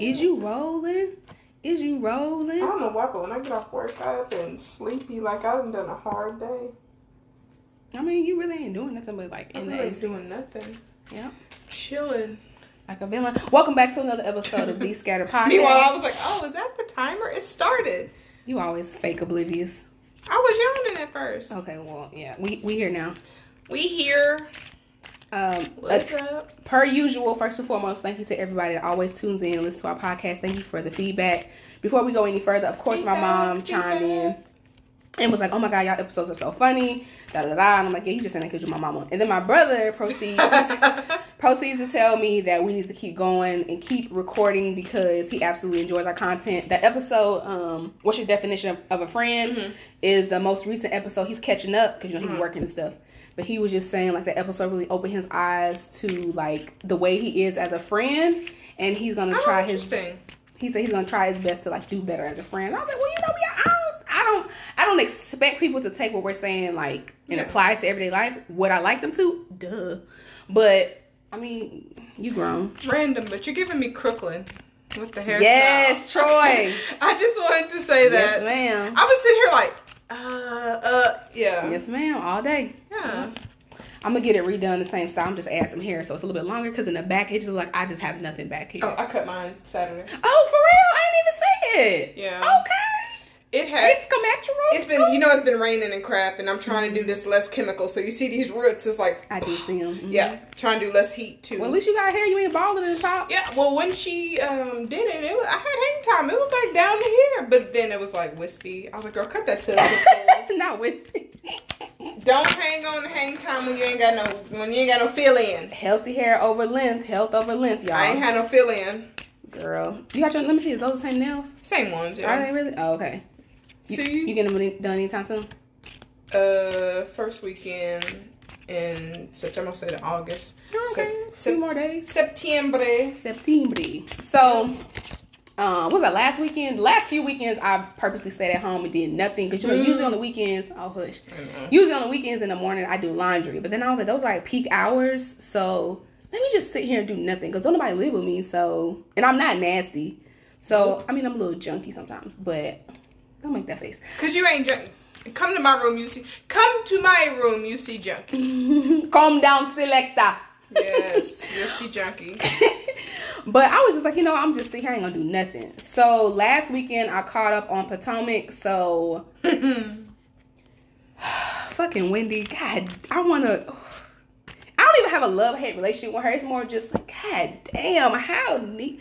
Is you rolling? Is you rolling? I know why, but when I get off work, I've been sleepy. Like I've done a hard day. I mean, you really ain't doing nothing but like in I'm the doing nothing. Yeah. Chilling. Like a villain. Welcome back to another episode of The Scatter Podcast. Meanwhile, I was like, "Oh, is that the timer? It started." you always fake oblivious. I was yawning at first. Okay, well, yeah, we we here now. We here. Um, What's uh, up? per usual, first and foremost, thank you to everybody that always tunes in and listens to our podcast. Thank you for the feedback. Before we go any further, of course, my mom chimed in and was like, "Oh my god, y'all episodes are so funny." Da da da. And I'm like, "Yeah, you just saying that because you're my mama." And then my brother proceeds proceeds to tell me that we need to keep going and keep recording because he absolutely enjoys our content. The episode, um, what's your definition of, of a friend, Mm-hmm. is the most recent episode. He's catching up because you know he be working and stuff. But he was just saying like the episode really opened his eyes to like the way he is as a friend, and he's gonna Oh, try his. He said he's gonna try his best to like do better as a friend. I was like, well, you know, me, I don't, I don't, I don't expect people to take what we're saying like and Yeah. apply it to everyday life. Would I like them to? Duh. But I mean, you grown. Random, but you're giving me Crooklyn with the hairstyle. Yes, Troy. I just wanted to say Yes, that. ma'am. I was sitting here like, uh, uh, yeah. Yes, ma'am. All day. Yeah. I'm gonna get it redone the same style. I'm just add some hair so it's a little bit longer because in the back it just look like I just have nothing back here. Oh, I cut mine Saturday. Oh, for real? I didn't even see it. Yeah. Okay. It had. It's. It's been, you know, it's been raining and crap, and I'm trying to do this less chemical. So you see these roots, it's like, I do see them. yeah, trying to do less heat too. Well, at least you got hair. You ain't balding in the top. yeah, well, when she um did it, it was, I had hang time. It was like down to here, but then it was like wispy. I was like, girl, cut that to. Not wispy. Don't hang on the hang time when you ain't got no when you ain't got no fill in. healthy hair over length. Health over length, y'all. I ain't had no fill in. Girl, you got your. Let me see. Those the same nails? Same ones, Are they really? Oh, okay. You, See, you getting them done anytime soon? uh, first weekend in September. I said August. Okay, Sep- two more days. September. September. So, um, was that last weekend? Last few weekends, I purposely stayed at home and did nothing because you know usually on the weekends, oh hush. Know. Usually on the weekends in the morning, I do laundry, but then I was like, those are like peak hours, so let me just sit here and do nothing because don't nobody live with me. So, and I'm not nasty, so I mean I'm a little junky sometimes, but don't make that face. Cause you ain't drunk. Come to my room, you see. Come to my room, you see junkie. Calm down, selector. Yes, you see junkie. But I was just like, you know, I'm just sitting here, I ain't gonna do nothing. So last weekend I caught up on Potomac. So fucking Wendy, God, I wanna. I don't even have a love hate relationship with her. It's more just like, God damn, how need.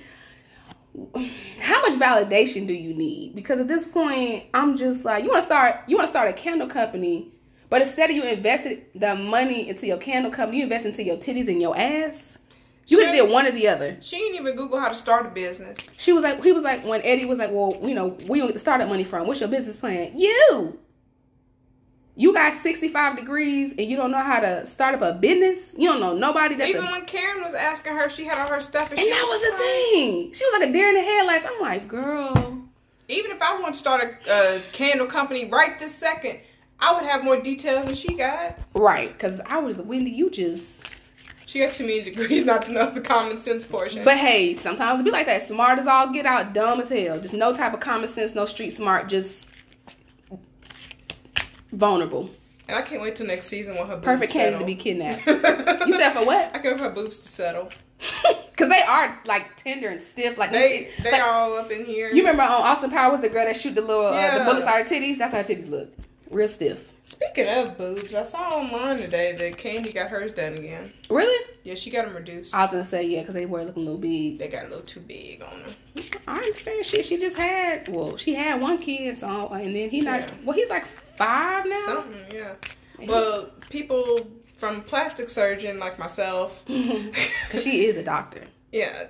How much validation do you need? Because at this point, I'm just like, you want to start, you want to start a candle company, but instead of you invested the money into your candle company, you invest into your titties and your ass. You could have did one or the other. She didn't even Google how to start a business. She was like, he was like, when Eddie was like, well, you know, we don't get the startup money from. What's your business plan? You. You got 65 degrees and you don't know how to start up a business? You don't know nobody that's Even a, when Karen was asking her, she had all her stuff, and, And that was just the thing. She was like a deer in the headlights. I'm like, girl. Even if I want to start a, a candle company right this second, I would have more details than she got. Right. Because I was, the Wendy, you just. She got too many degrees not to know the common sense portion. But hey, sometimes it be like that. Smart as all get out, dumb as hell. Just no type of common sense, no street smart, just vulnerable. and I can't wait till next season when her Perfect candidate to be kidnapped. You said for what? I can for her boobs to settle. Because they are like tender and stiff. Like, They they like, all up in here. You remember on Austin Powers, the girl that shoot the little uh, the bullets out her titties? That's how her titties look. Real stiff. Speaking of boobs, I saw online today that Candy got hers done again. Really? Yeah, she got them reduced. I was gonna say yeah, because they were looking a little big. They got a little too big on them. I understand. Shit, she just had. Well, she had one kid, so and then he not. Yeah. Well, he's like five now. Something, yeah. Well, people from plastic surgeon like myself, Because she is a doctor, yeah,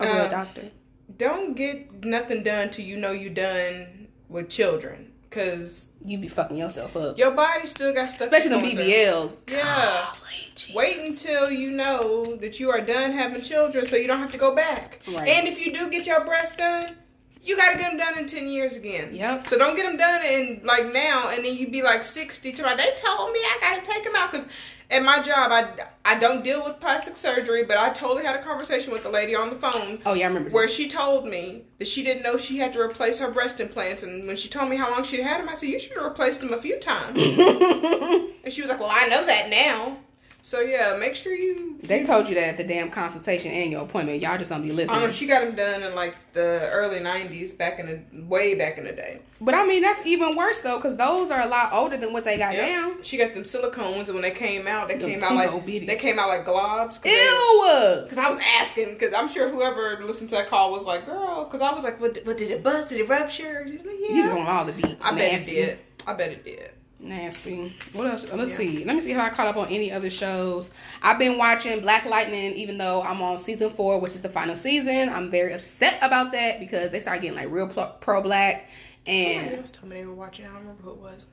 a real Uh, doctor. don't get nothing done till you know you're done with children, cause You be fucking yourself up, your body still got stuff. especially the going through. BBLs. Yeah. Golly, Wait until you know that you are done having children, so you don't have to go back. Right. And if you do get your breasts done, you got to get them done in ten years again. Yep. So don't get them done in like now, and then you'd be like sixty. To like they told me I got to take them out because At my job, I, I don't deal with plastic surgery, but I totally had a conversation with the lady on the phone Oh yeah, I remember. where this. she told me that she didn't know she had to replace her breast implants. And when she told me how long she'd had them, I said, You should have replaced them a few times. and she was like, Well, I know that now. So yeah, make sure you. They told you that at the damn consultation and your appointment. Y'all just don't be listening. don't. She got them done in like the early '90s, back in the way back in the day. but I mean, that's even worse though, because those are a lot older than what they got Yep. now. She got them silicone ones, and when they came out, they Them came out like bitties. they came out like globs. Cause Ew. Because I was asking, because I'm sure whoever listened to that call was like, "Girl," because I was like, "What? What did it bust? Did it rupture?" Like, You just yeah, want all the beats. I bet it did. I bet it did. Nasty. What else? Let's Yeah. see. Let me see if I caught up on any other shows. I've been watching Black Lightning, even though I'm on season four, which is the final season. I'm very upset about that because they started getting like real pro black. And Somebody else told me they were watching. I don't remember who it was.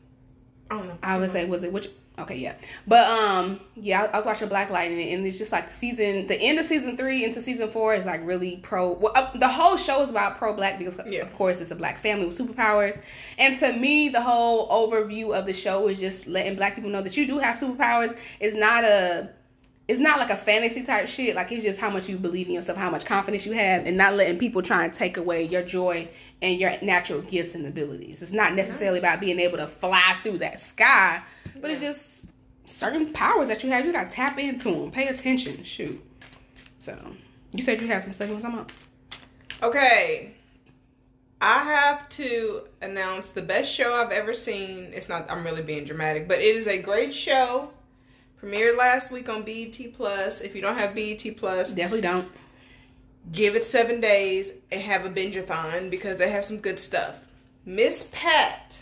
I don't know. I would say, was it which? Okay, yeah. But um, yeah, I, I was watching Black Lightning, and it's just like season, the end of season three into season four is like really pro. Well, uh, the whole show is about pro black because, Yeah. of course, it's a black family with superpowers. And to me, the whole overview of the show is just letting black people know that you do have superpowers. It's not a it's not like a fantasy type shit. Like it's just how much you believe in yourself, how much confidence you have, and not letting people try and take away your joy and your natural gifts and abilities. It's not necessarily about being able to fly through that sky, but it's just certain powers that you have. You got to tap into them. Pay attention. Shoot. So you said you had some stuff you want to talk about. Okay. I have to announce the best show I've ever seen. It's not I'm really being dramatic, but it is a great show. Premiered last week on BET Plus. If you don't have BET Plus, Definitely don't. Give it seven days and have a binge-a-thon because they have some good stuff. Miss Pat.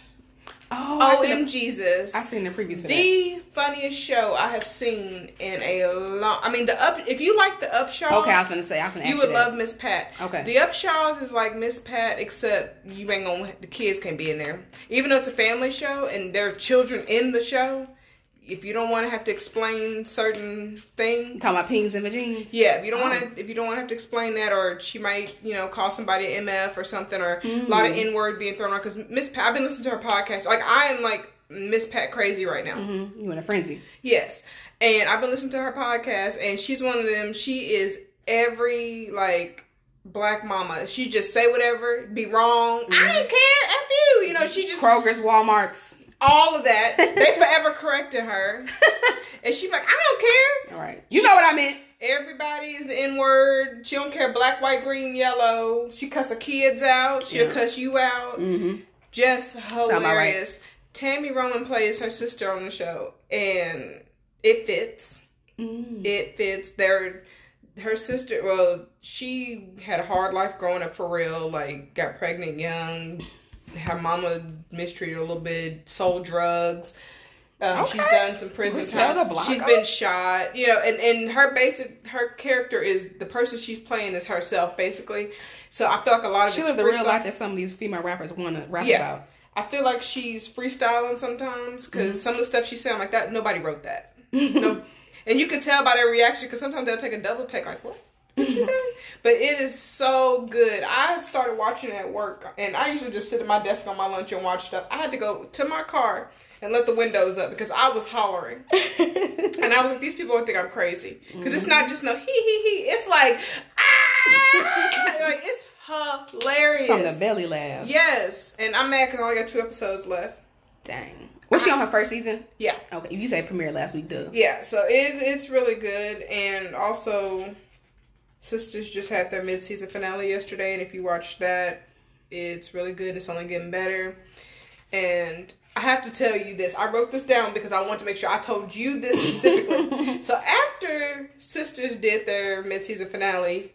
Oh, OM Jesus. I've seen the previous that. The funniest show I have seen in a long. I mean, the up. If you like the Upshaws, Okay, I was gonna say. I was gonna. you would love Miss Pat. Okay. The Upshaws is like Miss Pat, except you ain't gonna. The kids can't be in there, even though it's a family show and there are children in the show. If you don't want to have to explain certain things, talking about pings and vagines. yeah, if you don't Oh. want to, if you don't want to have to explain that, or she might, you know, call somebody an MF or something, or a lot of N word being thrown around. Because Miss Pat, I've been listening to her podcast. Like I am like Miss Pat crazy right now. Mm-hmm. You in a frenzy? Yes. And I've been listening to her podcast and she's one of them. She is every like black mama. She just say whatever, be wrong. I don't care. F you. You know, she just Kroger's, Walmart's. All of that. They forever correcting her. And she's like, I don't care. All right. You know what I meant. Everybody is the N word. She don't care black, white, green, yellow. She cuss her kids out. She'll Yeah. cuss you out. Mm-hmm. Just about right. hilarious. Tami Roman plays her sister on the show, and it fits. Mm. It fits. Their her sister. Well, she had a hard life growing up for real. Like got pregnant young. Her mama mistreated her a little bit. Sold drugs. Um, She's done some prison Griselda time. She's been shot. You know, and and her basic her character is the person she's playing is herself basically. So I feel like a lot of She lives the real life that some of these female rappers want to rap Yeah. about. I feel like she's freestyling sometimes because Mm-hmm. some of the stuff she's saying, like that, nobody wrote that. no, and you can tell by their reaction because sometimes they'll take a double take, like what? What you say? But it is so good. I started watching it at work, and I usually just sit at my desk on my lunch and watch stuff. I had to go to my car and let the windows up because I was hollering, and I was like, these people think I'm crazy because it's not just no hee hee hee. It's like ah, like it's hilarious From the belly laugh. Yes, and I'm mad because I only got two episodes left. Dang. Was she on her first season? Yeah, Okay. You say premiere last week, duh. yeah. So it it's really good, and also, Sistas just had their mid season finale yesterday, and if you watch that, it's really good. It's only getting better, and I have to tell you this. I wrote this down because I want to make sure I told you this specifically. so after Sistas did their mid season finale,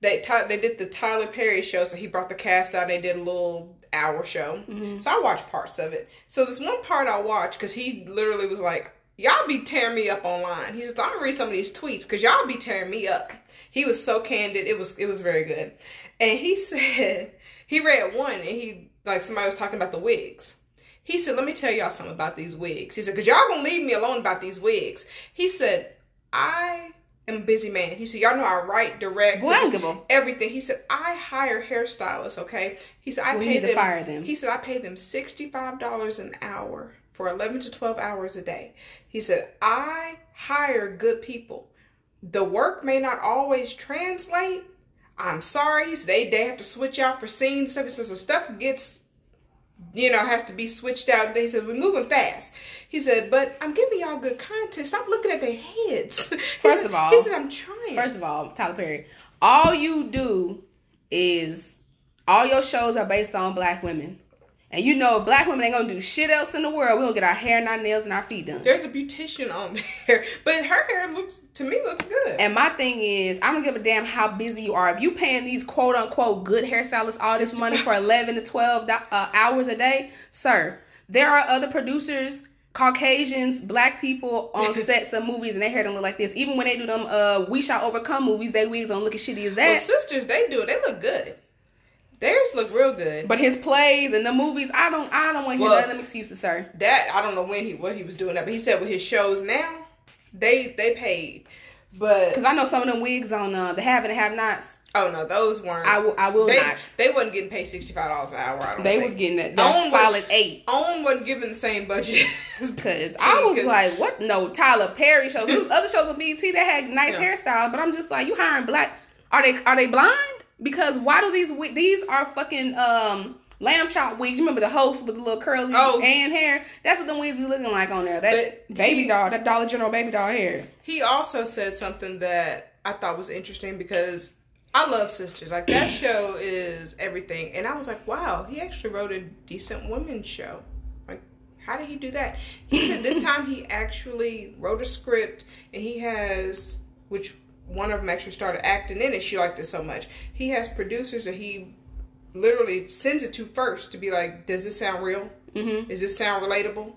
they Ty- they did the Tyler Perry show, so he brought the cast out. and They did a little hour show, mm-hmm. so I watched parts of it. So this one part I watched because he literally was like, "Y'all be tearing me up online." He says, "I'm gonna read some of these tweets because y'all be tearing me up." He was so candid. It was it was very good, and he said he read one and he like somebody was talking about the wigs. He said, "Let me tell y'all something about these wigs." He said, "Cause y'all gonna leave me alone about these wigs." He said, "I am a busy man." He said, "Y'all know I write, direct, Boy, I don't give a- everything." He said, "I hire hairstylists. Okay." He said, "I you pay need to them." fire them. He said, "I pay them sixty five dollars an hour for 11 to 12 hours a day. He said, I hire good people. The work may not always translate. I'm sorry. Said, they, they have to switch out for scenes. Stuff. So stuff gets, you know, has to be switched out. He said, we're moving fast. He said, but I'm giving y'all good content. Stop looking at their heads. First said, of all- he said, I'm trying. First of all, Tyler Perry, all you do is all your shows are based on black women. And you know black women ain't gonna do shit else in the world. We gonna get our hair and our nails and our feet done. There's a beautician on there, but her hair looks to me looks good. And my thing is, I don't give a damn how busy you are. If you paying these quote unquote good hairstylists all this money for eleven to twelve uh, hours a day, sir, there are other producers, Caucasians, black people on sets of movies, and their hair don't look like this. Even when they do them, uh, we shall overcome movies, they wigs don't look as shitty as well, that. sisters, they do it. They look good. Theirs look real good. But his plays and the movies, I don't, I don't want to hear Well- none of them excuses, sir. that I don't know when he what he was doing that, but he said with his shows now, they they paid. But Because I know some of them wigs on uh, the have and have nots. oh no, those weren't. I will, I will they not. they wasn't getting paid sixty five dollars an hour. I don't. They think. was getting that, that OWN was- solid eight. OWN wasn't given the same budget. Cause BET, I was like, what? No, Tyler Perry shows. There was other shows on BET that had nice Yeah. hairstyles, but I'm just like, you hiring black? Are they are they blind? Because why do these these are fucking um lamb chop wigs? You remember the host with the little curly Oh. and hair? That's what the wigs be looking like on there. That But baby he- doll, that Dollar General baby doll hair. He also said something that I thought was interesting because I love Sistas. Like that show is everything, and I was like, wow, he actually wrote a decent women's show. Like, how did he do that? He said this time he actually wrote a script, and he has which one of them actually started acting in it. She liked it so much. He has producers that he literally sends it to first to be like, does this sound real? Mm-hmm. Does this sound relatable?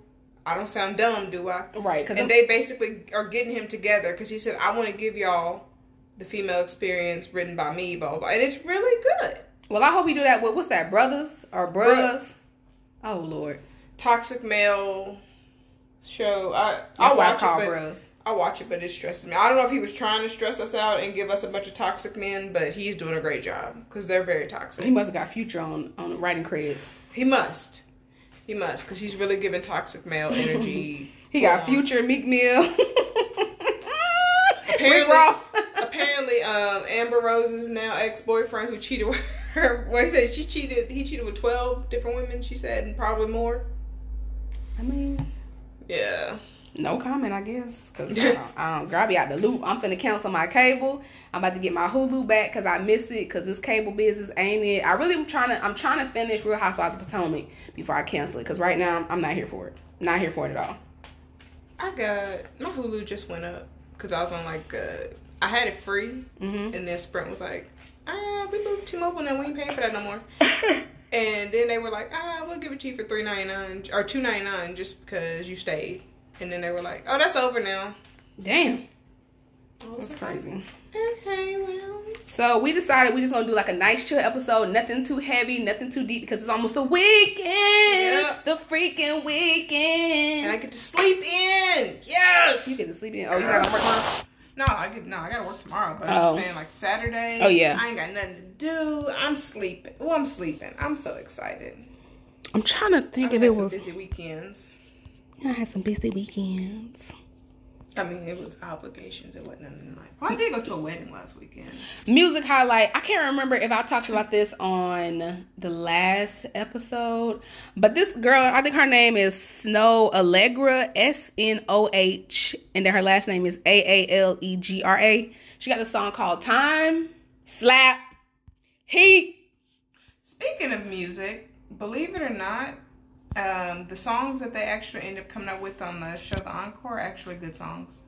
I don't sound dumb, do I? Right, and they basically are getting him together because he said, "I want to give y'all the female experience written by me." Blah blah, blah. and it's really good. well, I hope he do that with what's that, brothers or bros? Oh Lord, Toxic male show. I that's I I watch call it, but bros. I watch it, but it stresses me. I don't know if he was trying to stress us out and give us a bunch of toxic men, but he's doing a great job because they're very toxic. He must have got future on on writing credits. He must. He must because he's really giving toxic male energy. He got Um, future Meek Mill. Apparently- Ross. apparently um amber rose's now ex-boyfriend who cheated with her what he said she cheated he cheated with 12 different women she said and probably more I mean, yeah no comment, I guess. Cause uh, um, girl, I be out the loop. I'm finna cancel my cable. I'm about to get my Hulu back because I miss it. Cause this cable business ain't it. I really am trying to. I'm trying to finish Real Housewives of Potomac before I cancel it. Cause right now I'm not here for it. Not here for it at all. i got my hulu just went up because i was on like uh i had it free Mm-hmm. and then sprint was like ah we moved to mobile and we ain't paying for that no more and then they were like ah we'll give it to you for 3.99 or 2.99 just because you stayed and then they were like oh that's over now Damn, I was that's crazy. okay well So we decided we just gonna do like a nice chill episode, nothing too heavy, nothing too deep, because it's almost the weekend. Yep. The freaking weekend. and I get to sleep in. Yes. you get to sleep in. Oh, you gotta work tomorrow. no, I get no. I gotta work tomorrow, but Oh. I'm saying like Saturday. Oh, yeah. I ain't got nothing to do. I'm sleeping. Well, I'm sleeping. I'm so excited. I'm trying to think I've if had it some was. busy weekends. I had some busy weekends. I mean, it was obligations. It wasn't nothing like. Well, I did go to a wedding last weekend. Music highlight. I can't remember if I talked about this on the last episode, but this girl, I think her name is Snoh Aalegra, S N O H, and then her last name is A A L E G R A. She got a song called Time, Slap, Heat. Speaking of music, believe it or not, um, the songs that they actually end up coming up with on the show, the Encore, are actually good songs.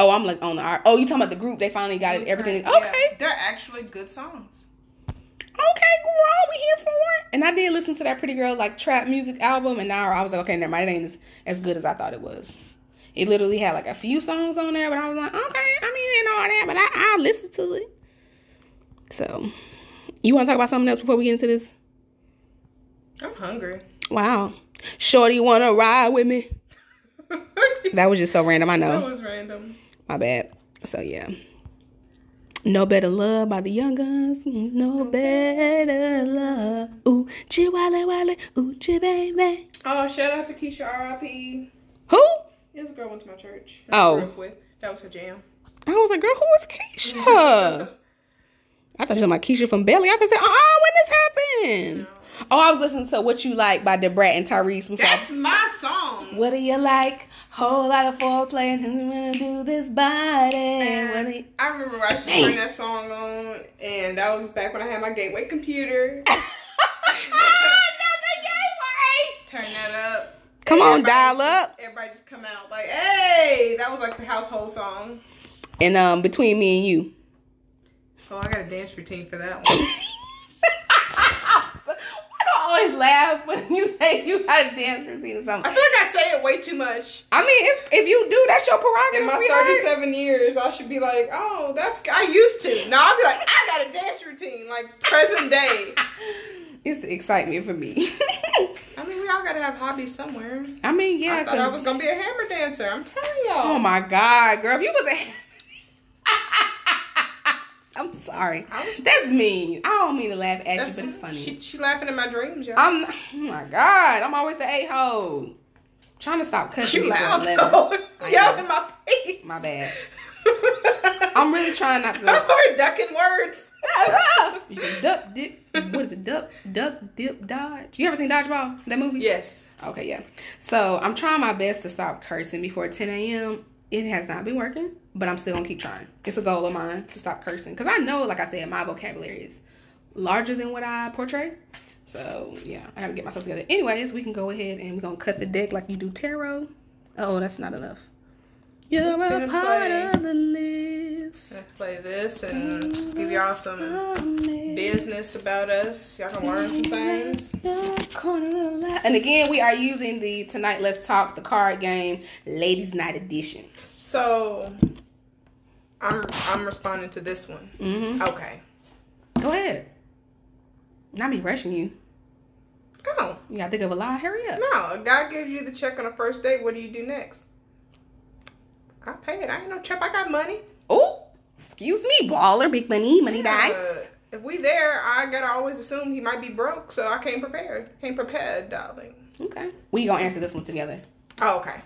Oh, I'm like on the. Oh, you talking about the group? They finally got it. Everything. Yeah, Okay. they're actually good songs. Okay, girl, we here for it. And I did listen to that Pretty Girl like trap music album, and now I was like, okay, never mind. It ain't as, as good as I thought it was. It literally had like a few songs on there, but I was like, okay, I mean, and all that, but I, I'll listen to it. So, you want to talk about something else before we get into this? I'm hungry. Wow, Shorty want to ride with me? That was just so random. I know. That was random. My bad. So yeah. No better love by the Young Gunz. No better love. Ooh, Oochie wale wale, oochie baby. Oh, shout out to Keisha R.I.P. Who? This girl went to my church. Oh. Grew up with. That was her jam. I was like, girl, who was Keisha? I thought you were my Keisha from Belly. I was like, oh, when this happened? Oh, I was listening to What You Like by Da Brat and Tyrese before. I- That's my song. what do you like? Whole lot of foreplay and I'm gonna do this body. You- I remember I should turn that song on, and that was back when I had my gateway computer. Turn that up. Come on, dial up. Everybody just come out like, hey, that was like the household song. And um, between me and you. Oh, I got a dance routine for that one. Why do I always laugh when you say you got a dance routine or something. I feel like I say it way too much. I mean, it's, if you do, that's your prerogative. In my sweetheart. 37 years, I should be like, oh, that's I used to. Now I'll be like, I got a dance routine, like present day. It's the excitement for me. I mean, we all gotta have hobbies somewhere. I mean, yeah. I thought I was gonna be a hammer dancer. I'm telling y'all. Oh my god, girl! If you was a, I'm sorry. Was- That's mean. I don't mean to laugh at you, but it's funny. She, she laughing at my dreams, y'all. I'm. Oh my god! I'm always the a hole. Trying to stop cussing. you loud 11. though. I in my face. My bad. I'm really trying not I'm to. over ducking words. you can duck, dip. What is it? Duck, duck, dip, dodge. You ever seen Dodgeball? That movie? Yes. Okay, yeah. So I'm trying my best to stop cursing before 10 a.m. It has not been working, but I'm still gonna keep trying. It's a goal of mine to stop cursing because I know, like I said, my vocabulary is larger than what I portray. So yeah, I gotta get myself together. Anyways, we can go ahead and we're gonna cut the deck like you do tarot. Oh, that's not enough. You're a part play. of the list. Let's play this and give y'all some business about us. Y'all can learn some things. And again, we are using the Tonight Let's Talk, the card game, Ladies Night Edition. So, I'm I'm responding to this one. Mm-hmm. Okay. Go ahead. Not me rushing you. Oh You gotta think of a lie. Hurry up. no! God gives you the check on a first date. What do you do next? I pay it. I ain't no trip. I got money. Oh, excuse me, baller, big money, money Uh, bags. if we there, I gotta always assume he might be broke, so I came prepared. Came prepared, darling. Okay. We gonna answer this one together. Oh, okay.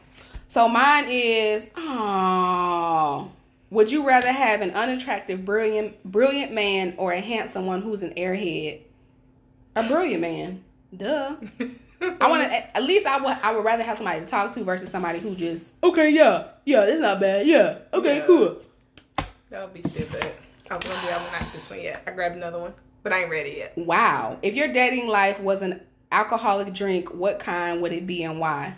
So mine is, oh, would you rather have an unattractive, brilliant, brilliant man or a handsome one who's an airhead? A brilliant man. Duh. I want to. At least I would. I would rather have somebody to talk to versus somebody who just. Okay, yeah, yeah, it's not bad. Yeah, okay, Yeah. cool. That would be stupid. I wouldn't be able to knock this one yet. I grabbed another one, but I ain't ready yet. Wow. If your dating life was an alcoholic drink, what kind would it be and why?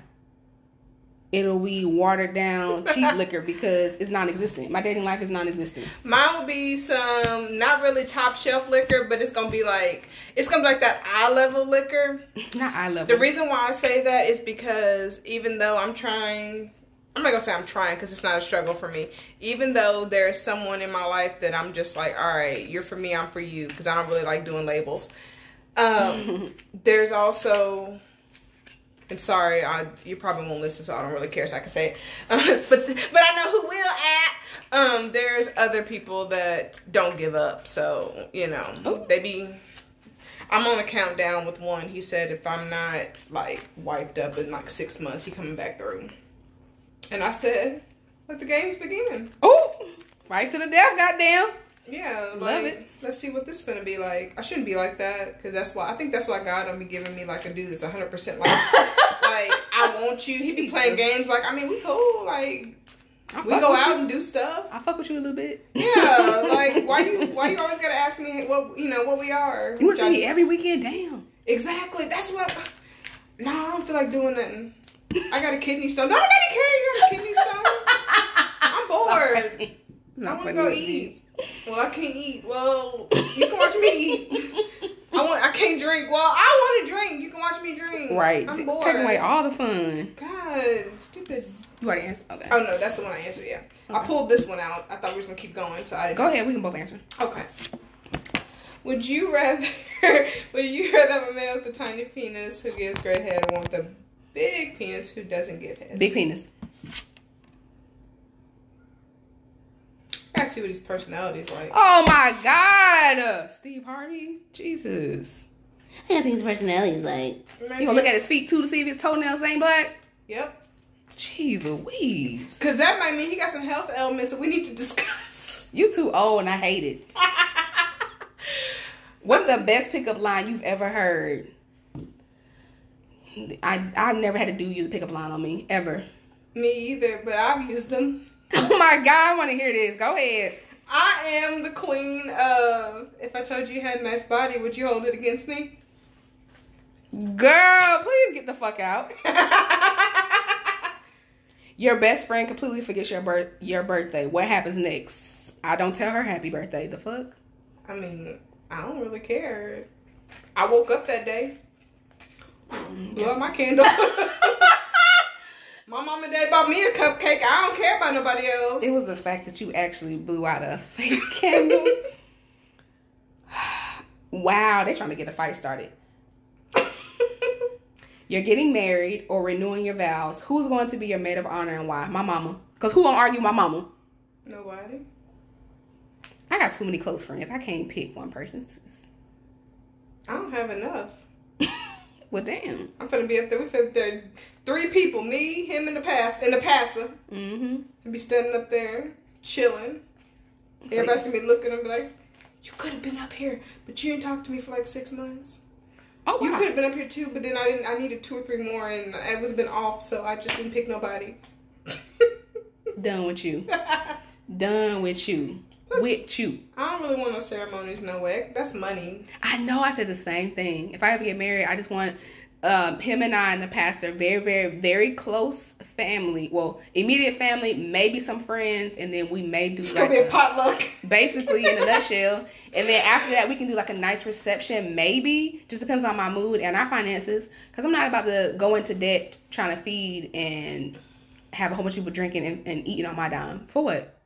It'll be watered down cheap liquor because it's non-existent. My dating life is non-existent. Mine will be some not really top shelf liquor, but it's gonna be like it's gonna be like that eye level liquor. Not eye level. The reason why I say that is because even though I'm trying, I'm not gonna say I'm trying because it's not a struggle for me. Even though there's someone in my life that I'm just like, all right, you're for me, I'm for you, because I don't really like doing labels. Um, there's also, and sorry, I you probably won't listen, so I don't really care, so I can say it. but but I know who will at. Um, there's other people that don't give up, so you know Ooh. they be. I'm on a countdown with one. He said if I'm not like wiped up in like six months, he coming back through. And I said, let the games begin. Oh, right to the death, goddamn. Yeah, Love like, it. Let's see what this is gonna be like. I shouldn't be like that because that's why I think that's why God don't be giving me like a dude that's 100 percent like like I want you. He be playing games like I mean we cool like I we go out you. and do stuff. I fuck with you a little bit. Yeah, like why you why you always gotta ask me what you know what we are? You want to see me every weekend? Damn. Exactly. That's what. No, I don't feel like doing nothing. I got a kidney stone. Don't nobody care you got a kidney stone. I'm bored. Sorry. I Not want to go eat. Well, I can't eat. Well, you can watch me eat. I want. I can't drink. Well, I want to drink. You can watch me drink. Right. I'm bored. Taking away all the fun. God, stupid. You already answered. Okay. Oh no, that's the one I answered. Yeah, I pulled this one out. I thought we was gonna keep going, so I didn't. Go ahead. We can both answer. Okay. Would you rather would you rather have a man with a tiny penis who gives great head or one with a big penis who doesn't give head? Big penis. I gotta see what his personality is like. Oh my God. Steve Harvey. Jesus. I gotta think his personality is like. Maybe. You gonna look at his feet too to see if his toenails ain't black? Yep. Jeez Louise. Because that might mean he got some health ailments that we need to discuss. You too old and I hate it. What's the best pickup line you've ever heard? I I've never had to do use a pickup line on me ever. Me either, but I've used them. Oh my god, I want to hear this. Go ahead. I am the queen of. If I told you you had a nice body, would you hold it against me? Girl, please get the fuck out. Your best friend completely forgets your birth your birthday. What happens next? I don't tell her happy birthday. The fuck? I mean, I don't really care. I woke up that day, mm, blew out my candle. my mom and dad bought me a cupcake. I don't care about nobody else. It was the fact that you actually blew out a fake candle. wow, they're trying to get a fight started. You're getting married or renewing your vows. Who's going to be your maid of honor and why? My mama. Cause who gonna argue my mama? nobody. I got too many close friends. I can't pick one person. I don't have enough. Well, damn. I'm gonna be up there. We finna there. Three people, me, him, and the past, and the passer. Mm-hmm. And be standing up there, chilling. Everybody's gonna be looking and be like, "You could have been up here, but you didn't talk to me for like six months. Oh, wow. You could have been up here too, but then I didn't. I needed two or three more, and I would have been off, so I just didn't pick nobody." Done with you. Done with you. With you. I don't really want no ceremonies, no way. That's money. I know I said the same thing. If I ever get married, I just want um, him and I and the pastor, very, very, very close family. Well, immediate family, maybe some friends, and then we may do It's like a a- potluck. basically in a nutshell. And then after that, we can do like a nice reception, maybe. Just depends on my mood and our finances. Because I'm not about to go into debt trying to feed and have a whole bunch of people drinking and, and eating on my dime. For what?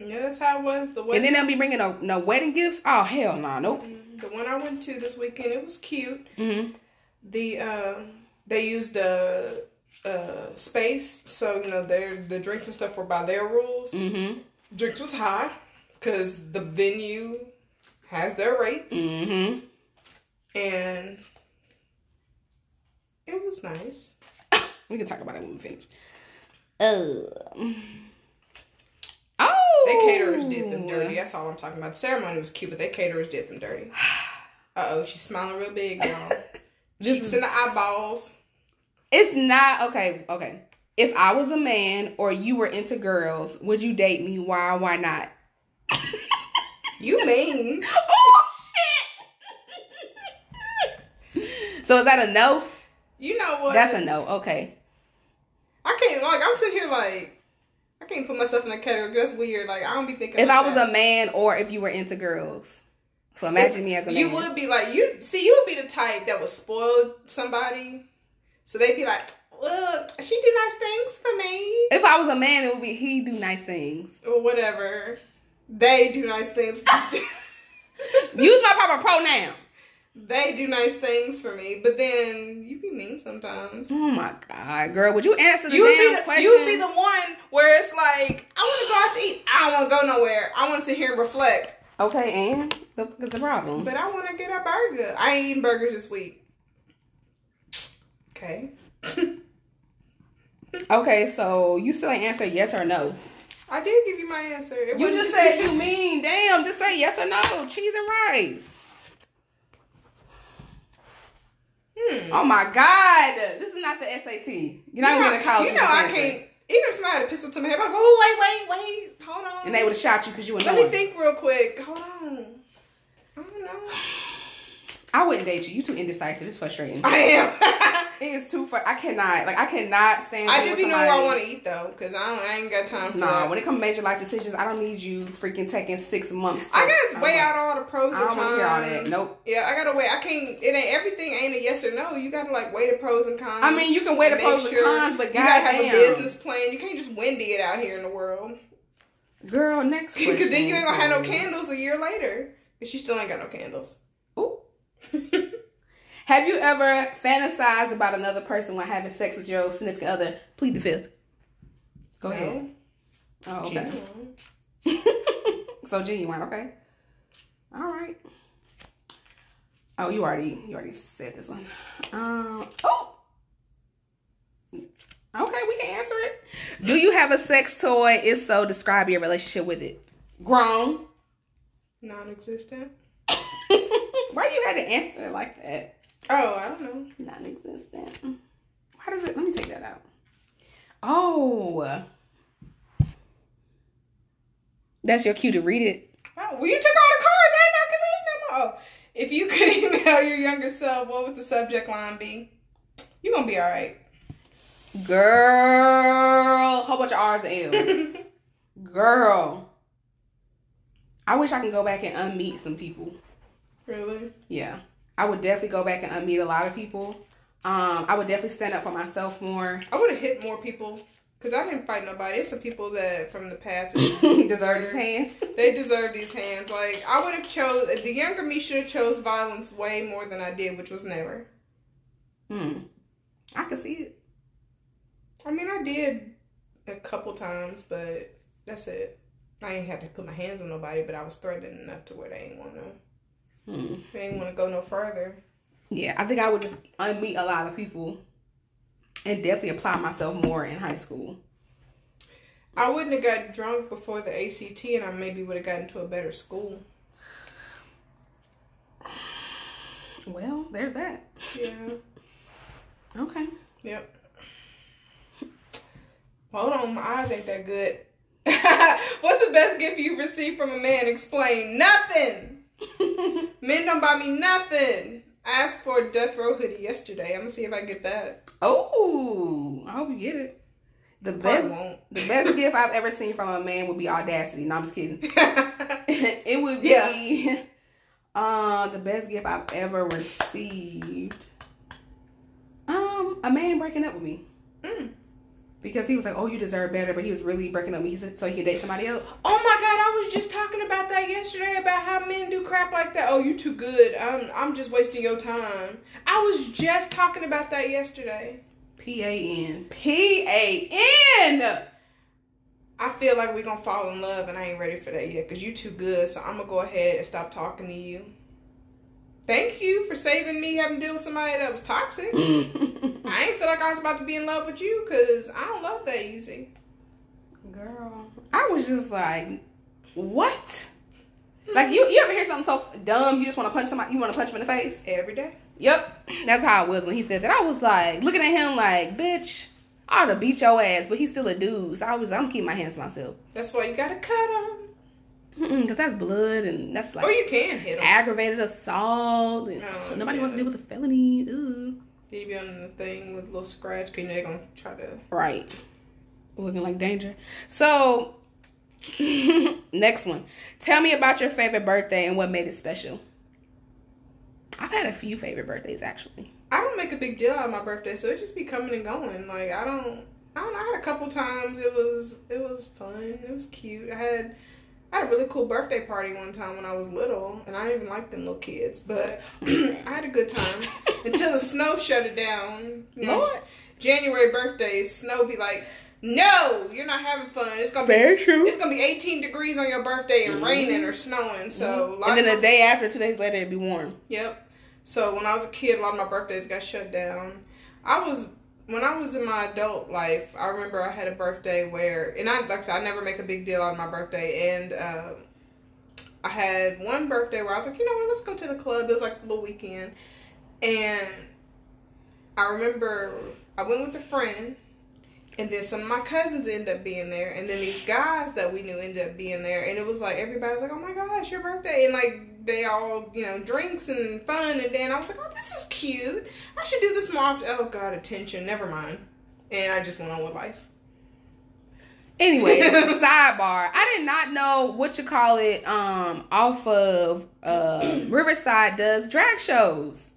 Yeah, that's how it was. The wedding. And then they'll be bringing no, no wedding gifts. Oh hell no, nope. the one I went to this weekend, it was cute. Mm-hmm. The uh, they used the uh, space, so you know their the drinks and stuff were by their rules. Mm-hmm. Drinks was high because the venue has their rates, Mm-hmm. and it was nice. We can talk about it when we finish. Uh, They caterers did them dirty. That's all I'm talking about. The ceremony was cute, but they caterers did them dirty. Uh oh, she's smiling real big, y'all. Cheeks in the eyeballs. It's not okay. Okay, if I was a man or you were into girls, would you date me? Why? Why not? You mean? oh shit! so is that a no? You know what? That's a no. Okay. I can't like. I'm sitting here like. Can't put myself in that category. That's weird. Like I don't be thinking. If I was that. a man or if you were into girls. So imagine me as a man. You would be like you. See, you would be the type that would spoil somebody. So they'd be like, "Well, she do nice things for me, If I was a man, it would be he do nice things. or whatever. They do nice things. Use my proper pronoun. They do nice things for me, but then you be mean sometimes. Oh my god, girl, would you answer the You would damn be the, you would be the one where it's like, I want to go out to eat. I don't want to go nowhere. I want to sit here and reflect. Okay, and the, what's the problem? But I want to get a burger. I ain't eating burgers this week. Okay. Okay, so you still ain't answer yes or no. I did give you my answer. It You just said you mean. Damn, just say yes or no. Cheese and rice. Hmm. Oh my god, this is not the SAT. You're not you know, even in college. You know I can't. Even if somebody had a pistol to my head, I'm like, oh wait, wait, wait, hold on. And they would have shot you because you were Let me think real quick. Hold on. I don't know. I wouldn't date you. You too indecisive. It's frustrating. I am. It is too fr- I cannot. Like I cannot stand. I do with know where I want to eat though, because I don't. I ain't got time for Nah, that. when it comes to major life decisions, I don't need you freaking taking six months. to- I gotta weigh I'm out all the pros I and don't cons. all that. Nope. Yeah, I gotta weigh. I can't. It ain't everything. Ain't a yes or no. You gotta like weigh the pros and cons. I mean, you can weigh the pros and cons, but you gotta have a business plan. You can't just Wendy it out here in the world. Girl, next. Because then you ain't gonna have no candles a year later. Because she still ain't got no candles. Have you ever fantasized about another person while having sex with your significant other? Plead the fifth. Go ahead. Oh, okay. So genuine, okay. All right. Oh, you already you already said this one. Um. Oh. Okay, we can answer it. Do you have a sex toy? If so, describe your relationship with it. Grown. Non-existent. Why you had to answer it like that? Oh, I don't know. Non-existent. Why does it? Let me take that out. Oh. That's your cue to read it. Oh, well, you took all the cards. I ain't not gonna read them. Oh, if you could email your younger self, what would the subject line be? You gonna be all right. Girl, whole bunch of R's and L's. Girl, I wish I can go back and unmeet some people. really? Yeah, I would definitely go back and unmeet a lot of people. Um, I would definitely stand up for myself more. I would have hit more people because I didn't fight nobody. There's some people that from the past He deserved his hand. They deserve these hands. Like I would have chose the younger me should have chose violence way more than I did, which was never. Hmm, I can see it. I mean, I did a couple times, but that's it. I ain't had to put my hands on nobody, but I was threatened enough to where they ain't want to. Hmm. They ain't want to go no further. Yeah, I think I would just unmeet a lot of people and definitely apply myself more in high school. I wouldn't have got drunk before the ACT, and I maybe would have gotten to a better school. Well, there's that. Yeah. Okay. Yep. Hold on, my eyes ain't that good. What's the best gift you've received from a man? Explain. Nothing. Men don't buy me nothing. I asked for a death row hoodie yesterday. I'm gonna see if I get that. Oh, I hope you get it. The best, the best gift I've ever seen from a man would be audacity. No, I'm just kidding. it would be, Yeah. uh, the best gift I've ever received. Um, a man breaking up with me Mm. Because he was like, "Oh, you deserve better," but he was really breaking up with me so he could date somebody else. Oh my god, I was just talking about that yesterday about how men do crap like that. Oh, you too good. I'm I'm just wasting your time. I was just talking about that yesterday. P A N P A N. I feel like we're gonna fall in love and I ain't ready for that yet because you too good. So I'm gonna go ahead and stop talking to you. Thank you for saving me having to deal with somebody that was toxic. I ain't feel like I was about to be in love with you because I don't love that easy. Girl, I was just like, what? Like you, you ever hear something so dumb? You just want to punch somebody. You want to punch him in the face. Every day. Yep, that's how it was when he said that. I was like looking at him like, bitch, I ought to beat your ass, but he's still a dude. So I was, I'm keeping my hands to myself, That's why you gotta cut them. Because that's blood and that's like Or you can hit them. aggravated assault. And Oh, nobody yeah. wants to deal with a felony. Ooh. You be on the thing with a little scratch? Cause you know they're gonna try to. Right. Looking like danger. So, next one. Tell me about your favorite birthday and what made it special. I've had a few favorite birthdays actually. I don't make a big deal out of my birthday, so it just be coming and going. Like I don't. I don't know. I had a couple times. It was it was fun. It was cute. I had I had a really cool birthday party one time when I was little, and I didn't even like them little kids, but I had a good time until the snow shut it down. You know, Lord. January birthdays, snow be like, no, you're not having fun. It's gonna be Very true. it's gonna be 18 degrees on your birthday and mm-hmm. raining or snowing. So mm-hmm. lot And then the my- day after, two days later, it'd be warm. Yep. So when I was a kid, a lot of my birthdays got shut down. I was when I was in my adult life. I remember I had a birthday where, and I like I said, I never make a big deal out of my birthday. And um, I had one birthday where I was like, you know what, let's go to the club. It was like a little weekend, and I remember I went with a friend. And then some of my cousins ended up being there, and then these guys that we knew ended up being there, and it was like everybody was like, "Oh my gosh, your birthday!" and like they all, you know, drinks and fun, and then I was like, "Oh, this is cute. I should do this more often." Oh God, attention. Never mind. And I just went on with life. Anyway, sidebar. I did not know what you call it. Um, off of uh, Riverside does drag shows.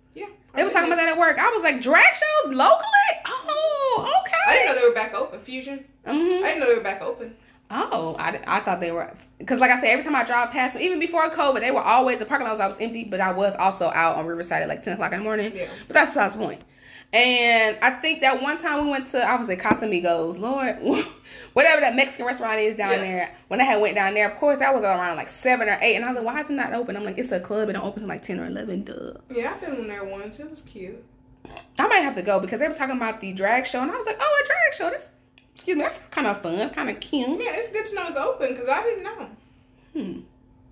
They were talking about that at work. I was like, drag shows locally? Oh, okay. I didn't know they were back open. Fusion. Mhm. I didn't know they were back open. Oh, I, I thought they were because, like I said, every time I drive past them, even before COVID, they were always the parking lot was always empty. But I was also out on Riverside at like ten o'clock in the morning. Yeah. But that's besides the point. And I think that one time we went to I was at Casamigos, Lord, whatever that Mexican restaurant is down Yeah. there. When I had went down there, of course that was around like seven or eight, and I was like, why is it not open? I'm like, it's a club, and it don't open till like ten or eleven. Duh. Yeah, I've been in there once. It was cute. I might have to go because they were talking about the drag show, and I was like, oh, a drag show. That's excuse me, that's kind of fun, kind of cute. Yeah, it's good to know it's open because I didn't know. Hmm.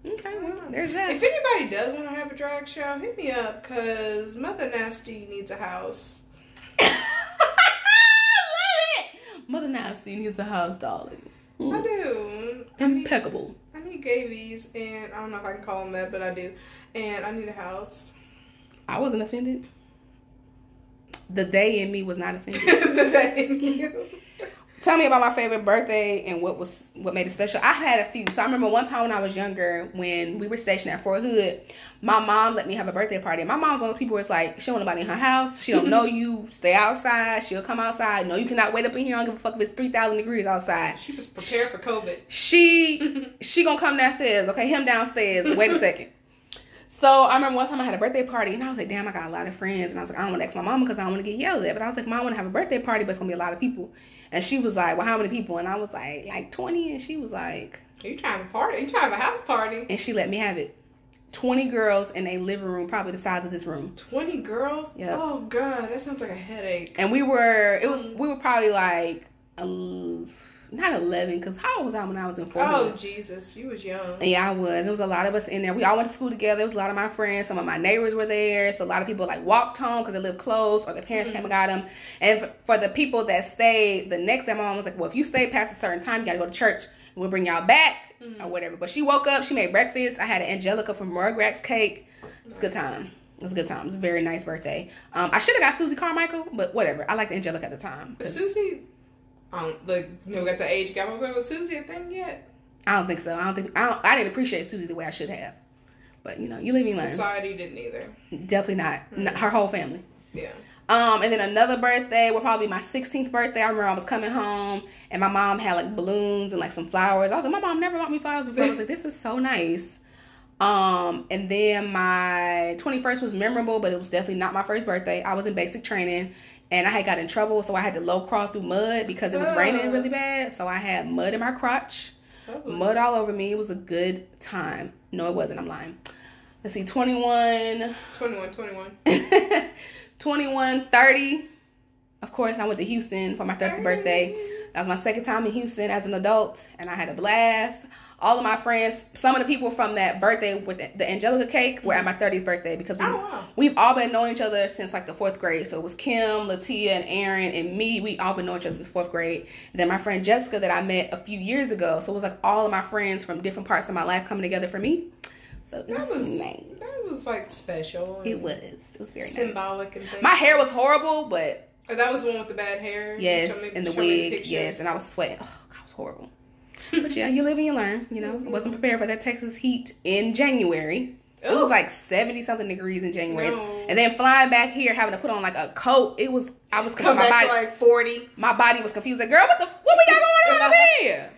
Okay, well, there's that. If anybody does want to have a drag show, hit me up because Mother Nasty needs a house. I love it. Mother Nasty needs a house, darling. I Mm. do. I need, Impeccable. I need gavies, and I don't know if I can call them that, but I do. And I need a house. I wasn't offended. The they in me was not offended. the venue. Tell me about my favorite birthday and what was what made it special. I had a few. So I remember one time when I was younger, when we were stationed at Fort Hood, my mom let me have a birthday party. My mom's one of those people where it's like she don't want nobody in her house. She don't know you. Stay outside. She'll come outside. No, you cannot wait up in here. I don't give a fuck if it's three thousand degrees outside. She was prepared for COVID. She she gonna come downstairs. Okay, him downstairs. Wait a second. So I remember one time I had a birthday party and I was like, damn, I got a lot of friends. And I was like, I don't want to ask my mom because I don't want to get yelled at. But I was like, mom, I want to have a birthday party, but it's gonna be a lot of people. And she was like, well, how many people? And I was like, like twenty. And she was like, Are You trying to party? You trying to have a house party? and she let me have it. Twenty girls in a living room, probably the size of this room. Twenty girls? Yeah. Oh god, that sounds like a headache. And we were, it was, we were probably like, not eleven, because how old was I when I was in fourth? Oh Jesus, you was young. Yeah, I was. There was a lot of us in there. We all went to school together. There was a lot of my friends. Some of my neighbors were there. So a lot of people like walked home because they lived close or their parents came and got them. And for, for the people that stayed, the next day my mom was like, well, if you stay past a certain time, you got to go to church. We'll bring y'all back or whatever. But she woke up. She made breakfast. I had an Angelica from Rugrats cake. It was a good time. It was a good time. It was a very nice birthday. Um, I should have got Susie Carmichael, but whatever. I liked Angelica at the time. But Susie, I don't like you know got the age gap. I was like, was Susie a thing yet? I don't think so. I don't think I, don't, I didn't appreciate Susie the way I should have. But you know, you live, you learn. Society didn't either. Definitely not. Not- Her whole family. Yeah. Um, and then another birthday will probably be my 16th birthday. I remember I was coming home and my mom had like balloons and like some flowers. I was like, my mom never bought me flowers before. I was like, this is so nice. Um, and then my 21st was memorable, but it was definitely not my first birthday. I was in basic training and I had got in trouble, so I had to low crawl through mud because it was raining really bad. So I had mud in my crotch, Oh. mud all over me. It was a good time. No, it wasn't. I'm lying. Let's see, 21. 21, 21. 21, 30. Of course, I went to Houston for my 30th birthday. That was my second time in Houston as an adult, and I had a blast. All of my friends, some of the people from that birthday with the, Angelica cake were at my mm-hmm. 30th birthday because we, Oh, we've all been knowing each other since like the fourth grade. So it was Kim, Latia, and Aaron, and me. We all been knowing each other since fourth grade. then my friend Jessica that I met a few years ago. So it was like all of my friends from different parts of my life coming together for me. So That was, nice. that was like special. It was. It was very nice. symbolic and things. My hair was horrible, but Oh, that was the one with the bad hair. Yes, me- and the wig, yes, and I was sweating. Oh, God, it was horrible. But yeah, you live and you learn. You know, I wasn't prepared for that Texas heat in January. It was like seventy something degrees in January, No. and then flying back here, having to put on like a coat. It was I was come my back body. to like forty. my body was confused. Like, girl, what the what we got going on here?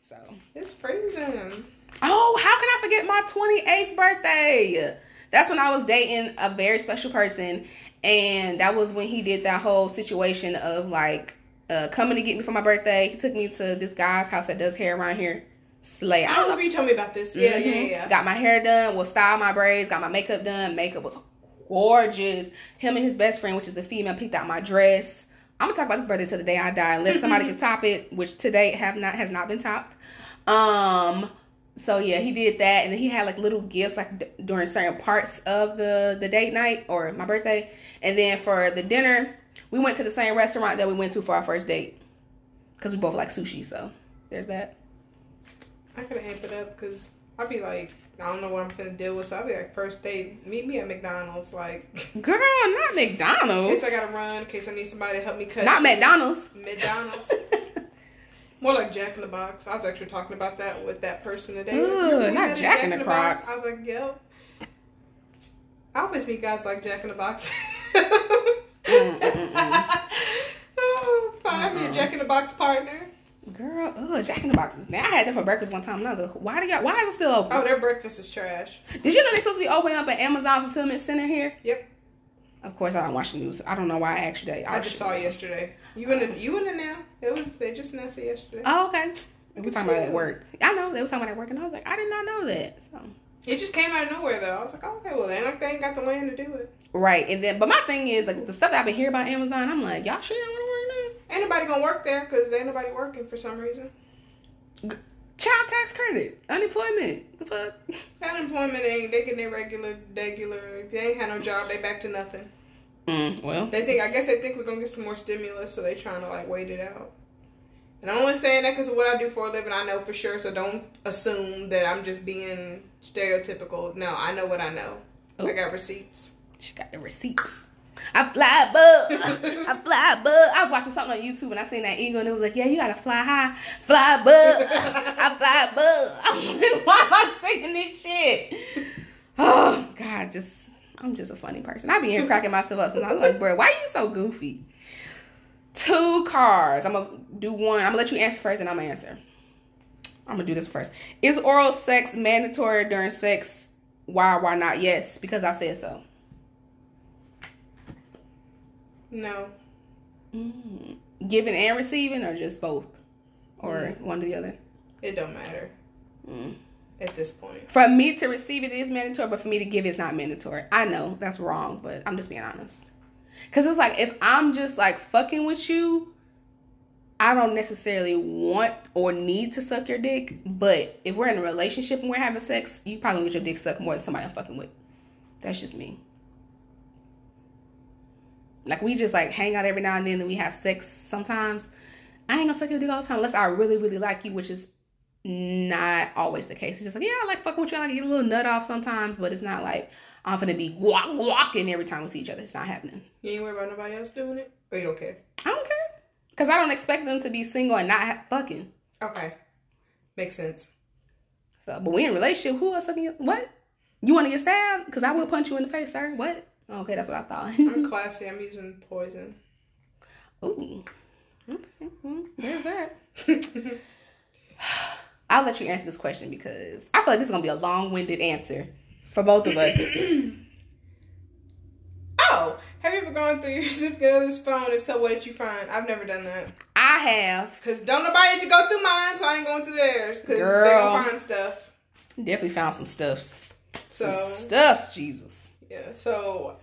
So, It's freezing. oh, how can I forget my twenty eighth birthday? That's when I was dating a very special person, and that was when he did that whole situation of like uh, coming to get me for my birthday. He took me to this guy's house that does hair around here. Slay. I don't remember you told me about this. Yeah, yeah, Mhm. yeah. Got my hair done, will style my braids, got my makeup done. Makeup was gorgeous. Him and his best friend, which is a female, picked out my dress. I'm gonna talk about this birthday till the day I die, unless somebody can top it, which today have not has not been topped. Um. So yeah, he did that, and then he had like little gifts like d- during certain parts of the the date night or my birthday, and then for the dinner, we went to the same restaurant that we went to for our first date, because we both like sushi. So there's that. I could amp it up because I'd be like, I don't know what I'm gonna deal with. So I'd be like, first date, meet me at McDonald's. Like, Girl, not McDonald's. in case I gotta run, in case I need somebody to help me cut. Not McDonald's. McDonald's. More like Jack in the Box. I was actually talking about that with that person today. You not a Jack in the Box. I was like, yo. I always meet guys like Jack in the Box. Oh, a Jack in the Box partner. Girl, ugh, Jack in the Boxes. Now I had them for breakfast one time, and I was like, "Why do y'all? Why is it still open?" Oh, their breakfast is trash. Did you know they're supposed to be opening up an Amazon fulfillment center here? Yep. Of course, I don't watch the news. I don't know why I asked you that. I just saw it yesterday. You in the you in the now? It was they just announced it yesterday. Oh, okay. We were talking about it at work. I know they were talking about it at work, and I was like, I did not know that. So It just came out of nowhere though. I was like, oh, okay, well then they ain't got the land to do it. right, and then but my thing is like the stuff that I've been hearing about Amazon. I'm like, y'all sure y'all want to Ain't nobody gonna work there because ain't nobody working for some reason. Child tax credit, unemployment. The fuck? Unemployment ain't they getting their regular regular. If they ain't had no job, they back to nothing. Mm, well, They think I guess they think we're gonna get some more stimulus, so they trying to like wait it out. And I'm only saying that because of what I do for a living. I know for sure, so don't assume that I'm just being stereotypical. No, I know what I know. I Oh. got receipts. she got the receipts. I fly above. I fly above. I was watching something on YouTube and I seen that eagle and it was like, yeah, you gotta fly high, fly above. I fly above. I'm why am I singing this shit? Oh God, just I'm just a funny person. I be here cracking myself up and I'm like, bro, why are you so goofy? Two cars. I'm gonna do one. I'm gonna let you answer first and I'm gonna answer. I'm gonna do this first. Is oral sex mandatory during sex? Why? Why not? Yes, because I said so. No, Mm. Giving and receiving, or just both, or Mm. one or the other. it don't matter Mm. at this point. For me to receive it is mandatory, but for me to give it's not mandatory. I know that's wrong, but I'm just being honest. Cause it's like if I'm just like fucking with you, I don't necessarily want or need to suck your dick. But if we're in a relationship and we're having sex, you probably get your dick sucked more than somebody I'm fucking with. That's just me. Like we just like hang out every now and then and we have sex sometimes. I ain't gonna suck your dick all the time unless I really, really like you, which is not always the case. It's just like, yeah, I like fucking with you. I like get a little nut off sometimes, but it's not like I'm gonna be guac guacking every time we see each other. It's not happening. You ain't worried about nobody else doing it, or you don't care. I don't care. Cause I don't expect them to be single and not ha- fucking. Okay, makes sense. So, but we in relationship. Who else sucking you? What? You want to get stabbed? Cause I will punch you in the face, sir. What? Okay, that's what I thought. I'm classy. I'm using poison. Ooh. Well, There's that. I'll let you answer this question because I feel like this is gonna be a long-winded answer for both of us. oh, have you ever gone through your significant other's phone? If so, what did you find? I've never done that. I have Cause don't nobody need to go through mine, so I ain't going through theirs. Cause they Girl. gonna find stuff. definitely found some stuffs. So Some stuffs, Jesus. Yeah, so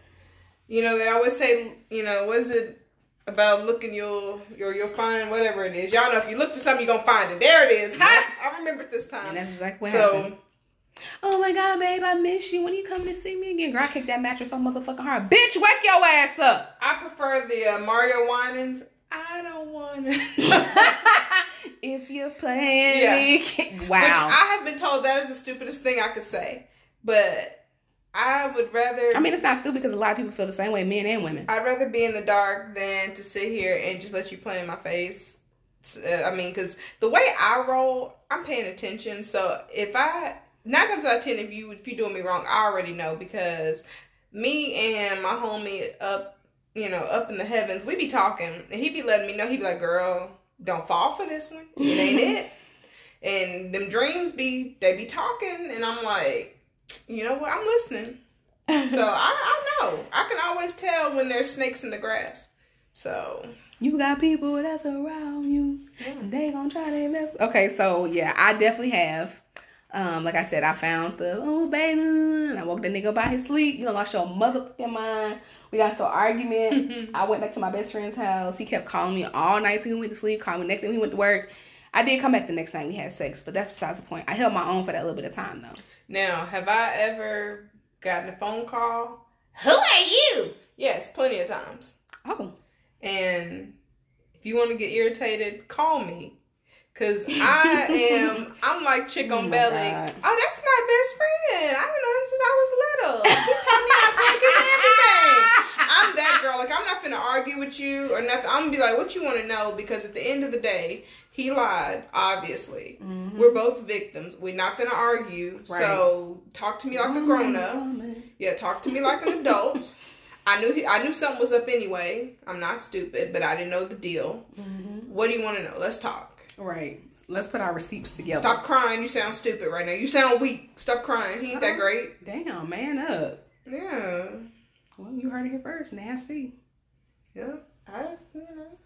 you know they always say, you know, what is it about looking? You'll you'll you'll find whatever it is. Y'all know if you look for something, you're gonna find it. There it is. Ha! I remember it this time. And that's exactly what so happened. Oh my god, babe, I miss you. When you come to see me again? Girl, I kicked that mattress so motherfucking hard. Bitch, wake your ass up. I prefer the uh, Mario Winans. I don't want to. if you're playing Yeah. me. Which Wow. I have been told that is the stupidest thing I could say. But I would rather I mean, it's not stupid because a lot of people feel the same way, men and women. I'd rather be in the dark than to sit here and just let you play in my face. Uh, I mean, because the way I roll, I'm paying attention. So if I nine times out of ten, if you if you doing me wrong, I already know because me and my homie up, you know, up in the heavens, we be talking, and he be letting me know. He be like, "Girl, don't fall for this one. It ain't it." And them dreams be they be talking, and I'm like, you know what? I'm listening. So I, I know. I can always tell when there's snakes in the grass. So You got people that's around you. They gonna try their best. Okay, so yeah, I definitely have. Um, like I said, I found the oh baby, and I woke the nigga by his sleep. You know, lost your motherfucking mind. We got into an argument. I went back to my best friend's house. He kept calling me all night till he went to sleep. Called me next day when he went to work. I did come back the next night. We had sex, but that's besides the point. I held my own for that little bit of time though. Now, have I ever gotten a phone call? Who are you? Yes, plenty of times. Oh, And if you want to get irritated, call me. Cause I am, I'm like chick Oh on my belly. God. Oh, that's my best friend. I don't know him since I was little. He taught me how to take his everything. I'm that girl. Like I'm not gonna argue with you or nothing. I'm gonna be like, what you want to know? Because at the end of the day, he lied. Obviously, we're both victims. We're not gonna argue. Right. So talk to me like a grown up. Yeah, talk to me like an adult. I knew he, I knew something was up anyway. I'm not stupid, but I didn't know the deal. What do you want to know? Let's talk. Right. Let's put our receipts together. Stop crying. You sound stupid right now. You sound weak. Stop crying. He ain't that Uh-huh. great. Damn, man up. Yeah. Well, you heard it here first. Nasty. Yeah. I, you know.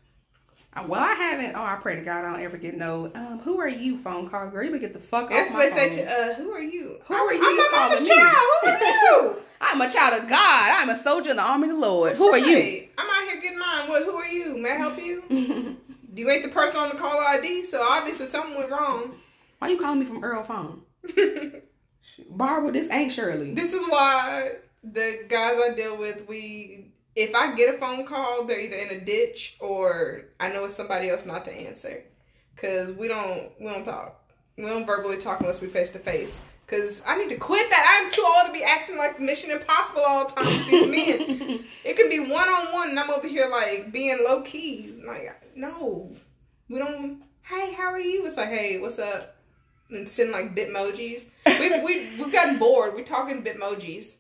Uh, Well, I haven't. Oh, I pray to God I don't ever get no. Um, who are you? Phone call, girl. You better get the fuck That's off what my they phone. to, uh, who are you? Who are you I'm my mama's me? child. Who are you? I'm a child of God. I'm a soldier in the army of the Lord. Who are you? I'm out here getting mine. What? Who are you? May I help you? You ain't the person on the call ID, so obviously something went wrong. Why you calling me from Earl phone? Barbara, this ain't Shirley. This is why the guys I deal with, we if I get a phone call, they're either in a ditch or I know it's somebody else not to answer. Cause we don't we don't talk. We don't verbally talk unless we face to face. Cause I need to quit that. I'm too old to be acting like Mission Impossible all the time with these men. It could be one on one, and I'm over here like being low key. Like no, we don't. Hey, how are you? It's like hey, what's up? And send like bitmojis. We we we've gotten bored. We're talking bitmojis.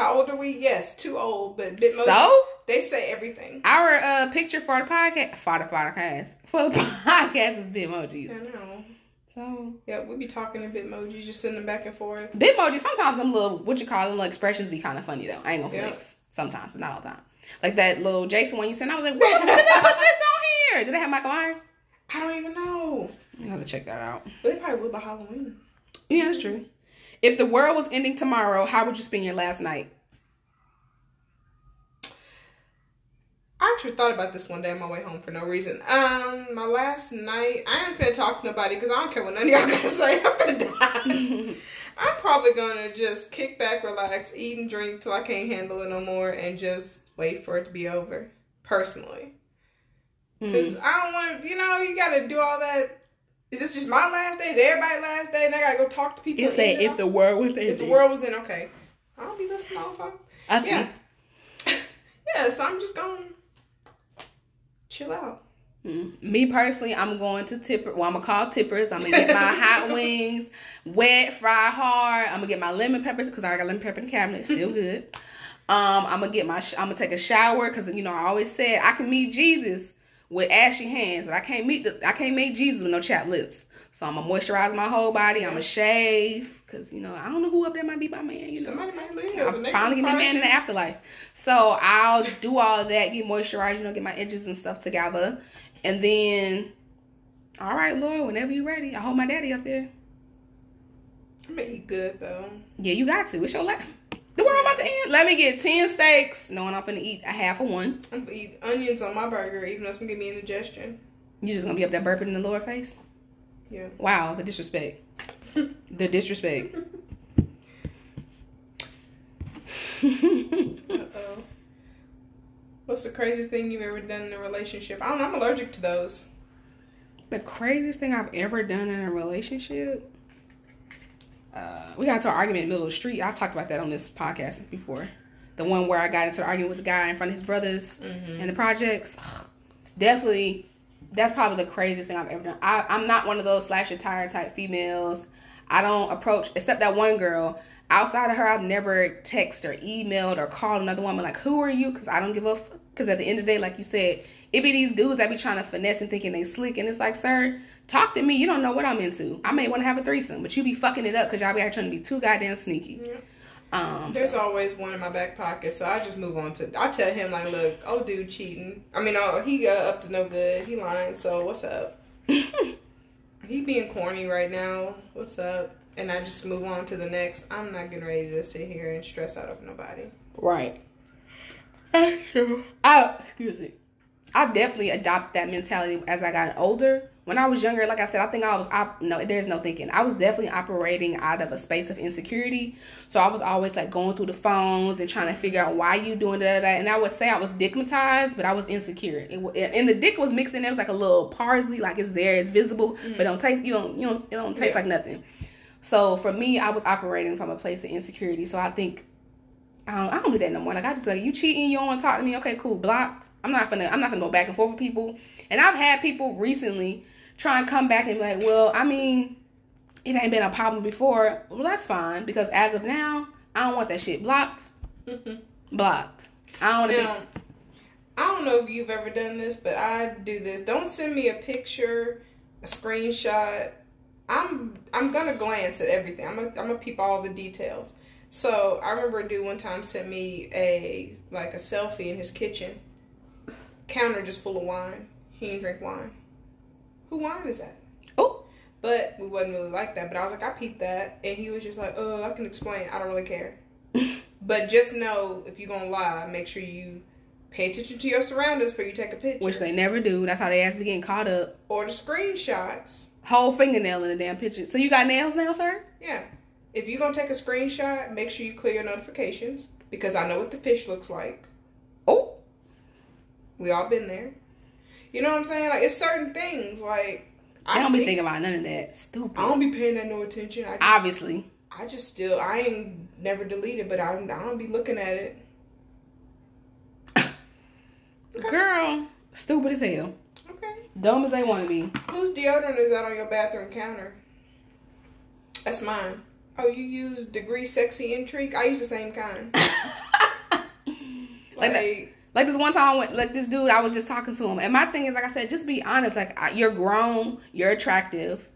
How old are we? Yes, too old, but bitmojis. So? they say everything. Our uh, picture for the podcast, for the podcast, for the podcast is Bitmojis. I know. So Yeah, we be talking in bitmojis, just sending them back and forth. Bitmojis, sometimes them little what you call them little expressions be kind of funny though. I ain't gonna Yeah. flex. Sometimes, but not all the time. Like that little Jason one you sent. I was like, what? Did they put this on here? Did they have Michael Myers? I don't even know. You have to check that out. But they probably would by Halloween. Yeah, that's true. If the world was ending tomorrow, how would you spend your last night? I actually thought about this one day on my way home for no reason. Um, my last night, I ain't finna talk to nobody because I don't care what none of y'all gonna say. I'm finna die. I'm probably gonna just kick back, relax, eat and drink till I can't handle it no more, and just wait for it to be over. Personally, because I don't want to. You know, you gotta do all that. Is this just my last day? Is everybody's last day? And I gotta go talk to people. It said and if the world was ending. if the world was in, okay. I don't be listening all the. I see. Yeah. Yeah, so I'm just gonna chill out. Mm. Me personally, I'm going to Tipper. Well, I'm gonna call Tippers. I'm gonna get my hot wings, wet, fry hard. I'm gonna get my lemon peppers because I already got lemon pepper in the cabinet. Still good. Um, I'm gonna get my. Sh- I'm gonna take a shower because you know I always said I can meet Jesus with ashy hands, but I can't meet the. I can't meet Jesus with no chapped lips. So I'm gonna moisturize my whole body. I'm gonna shave because you know I don't know who up there might be my man. You know. Somebody might live. I'm finally be a man in the afterlife. So I'll do all that, get moisturized, you know, get my edges and stuff together. And then, all right, Lord, whenever you're ready, I hold my daddy up there. I'm gonna eat good though. Yeah, you got to. It's your life. The world about to end. Let me get 10 steaks, knowing I'm gonna eat a half of one. I'm gonna eat onions on my burger, even though it's gonna give me indigestion. You just gonna be up there burping in the lower face? Yeah. Wow, the disrespect. the disrespect. Uh oh. What's the craziest thing you've ever done in a relationship? I don't know. I'm allergic to those. The craziest thing I've ever done in a relationship. Uh, we got into an argument in the middle of the street. I talked about that on this podcast before. The one where I got into an argument with the guy in front of his brothers Mm-hmm. and the projects. Definitely, that's probably the craziest thing I've ever done. I, I'm not one of those slash your tire type females. I don't approach, except that one girl. Outside of her, I've never texted or emailed or called another woman like, "Who are you?" Because I don't give a. Because at the end of the day, like you said, it be these dudes that be trying to finesse and thinking they slick, and it's like, sir, talk to me. You don't know what I'm into. I may want to have a threesome, but you be fucking it up because y'all be out trying to be too goddamn sneaky. Yeah. Um, There's always one in my back pocket, so I just move on to. I tell him like, look, oh dude cheating. I mean, oh he got up to no good. He lying. So what's up? he being corny right now. What's up? And I just move on to the next. I'm not getting ready to sit here and stress out of nobody. Right. That's true. I excuse me. I've definitely adopted that mentality as I got older. When I was younger, like I said, I think I was op- no, there's no thinking. I was definitely operating out of a space of insecurity. So I was always like going through the phones and trying to figure out why you doing that. And I would say I was stigmatized, but I was insecure. It, and the dick was mixed in there. It was like a little parsley, like it's there, it's visible, mm. but don't taste. You don't, you don't, it don't taste Yeah. like nothing. So for me, I was operating from a place of insecurity. So I think I don't, I don't do that no more. Like I just be like, you cheating, you don't want to talk to me. Okay, cool, blocked. I'm not gonna I'm not gonna go back and forth with people. And I've had people recently try and come back and be like, well, I mean, it ain't been a problem before. Well, that's fine because as of now, I don't want that shit blocked. Mm-hmm. Blocked. I don't want to Now, I don't know if you've ever done this, but I do this. Don't send me a picture a screenshot. I'm I'm gonna glance at everything. I'm gonna, I'm gonna peep all the details. So I remember a dude one time sent me a like a selfie in his kitchen, counter just full of wine. He didn't drink wine. Who wine is that? Oh, But we wasn't really like that. But I was like, I peeped that, and he was just like, "Oh, I can explain. I don't really care." but just know if you're gonna lie, make sure you pay attention to your surroundings before you take a picture. which they never do. That's how they ask me getting caught up. or the screenshots. Whole fingernail in the damn picture. So you got nails now, sir? Yeah. If you're gonna take a screenshot, make sure you clear your notifications because I know what the fish looks like. Oh, We all been there. You know what I'm saying? Like it's certain things. Like I don't see- be thinking about none of that. Stupid. I don't be paying that no attention. I just, Obviously. I just still I ain't never deleted, but I I don't be looking at it. Girl, stupid as hell. Okay. Dumb as they want to be. Whose deodorant is that on your bathroom counter? That's mine. Oh, you use Degree Sexy Intrigue? I use the same kind. Like Like, Like this one time, when, like this dude, I was just talking to him, and my thing is, like I said, just be honest. Like I- you're grown, you're attractive.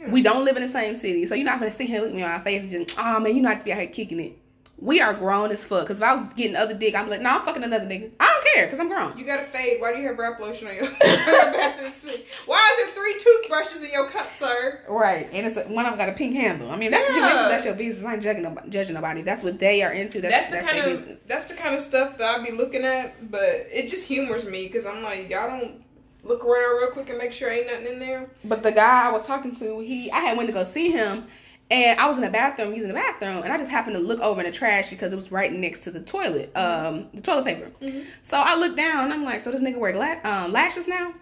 Yeah. We don't live in the same city, so you're not gonna sit here looking me on my face and just, oh man, you not to be out here kicking it. We are grown as fuck. Cause if I was getting other dick, I'm like, no, I'm fucking another nigga. I don't care, cause I'm grown. You got to fade. Why do you have breath lotion on your, your bathroom sink? Why is there three toothbrushes in your cup, sir? Right, and it's a, one of them got a pink handle. I mean, that's Yeah. mentioned. That's your business. I ain't judging nobody. Judging nobody. That's what they are into. That's That's, the that's, kind of business. that's the kind of stuff that I'd be looking at, but it just humors me because I'm like, y'all don't look around real quick and make sure ain't nothing in there. But the guy I was talking to, he, I had went to go see him, and I was in the bathroom using the bathroom, and I just happened to look over in the trash because it was right next to the toilet, um, the toilet paper. So I looked down, and I'm like, so this nigga wear gla- um, lashes now?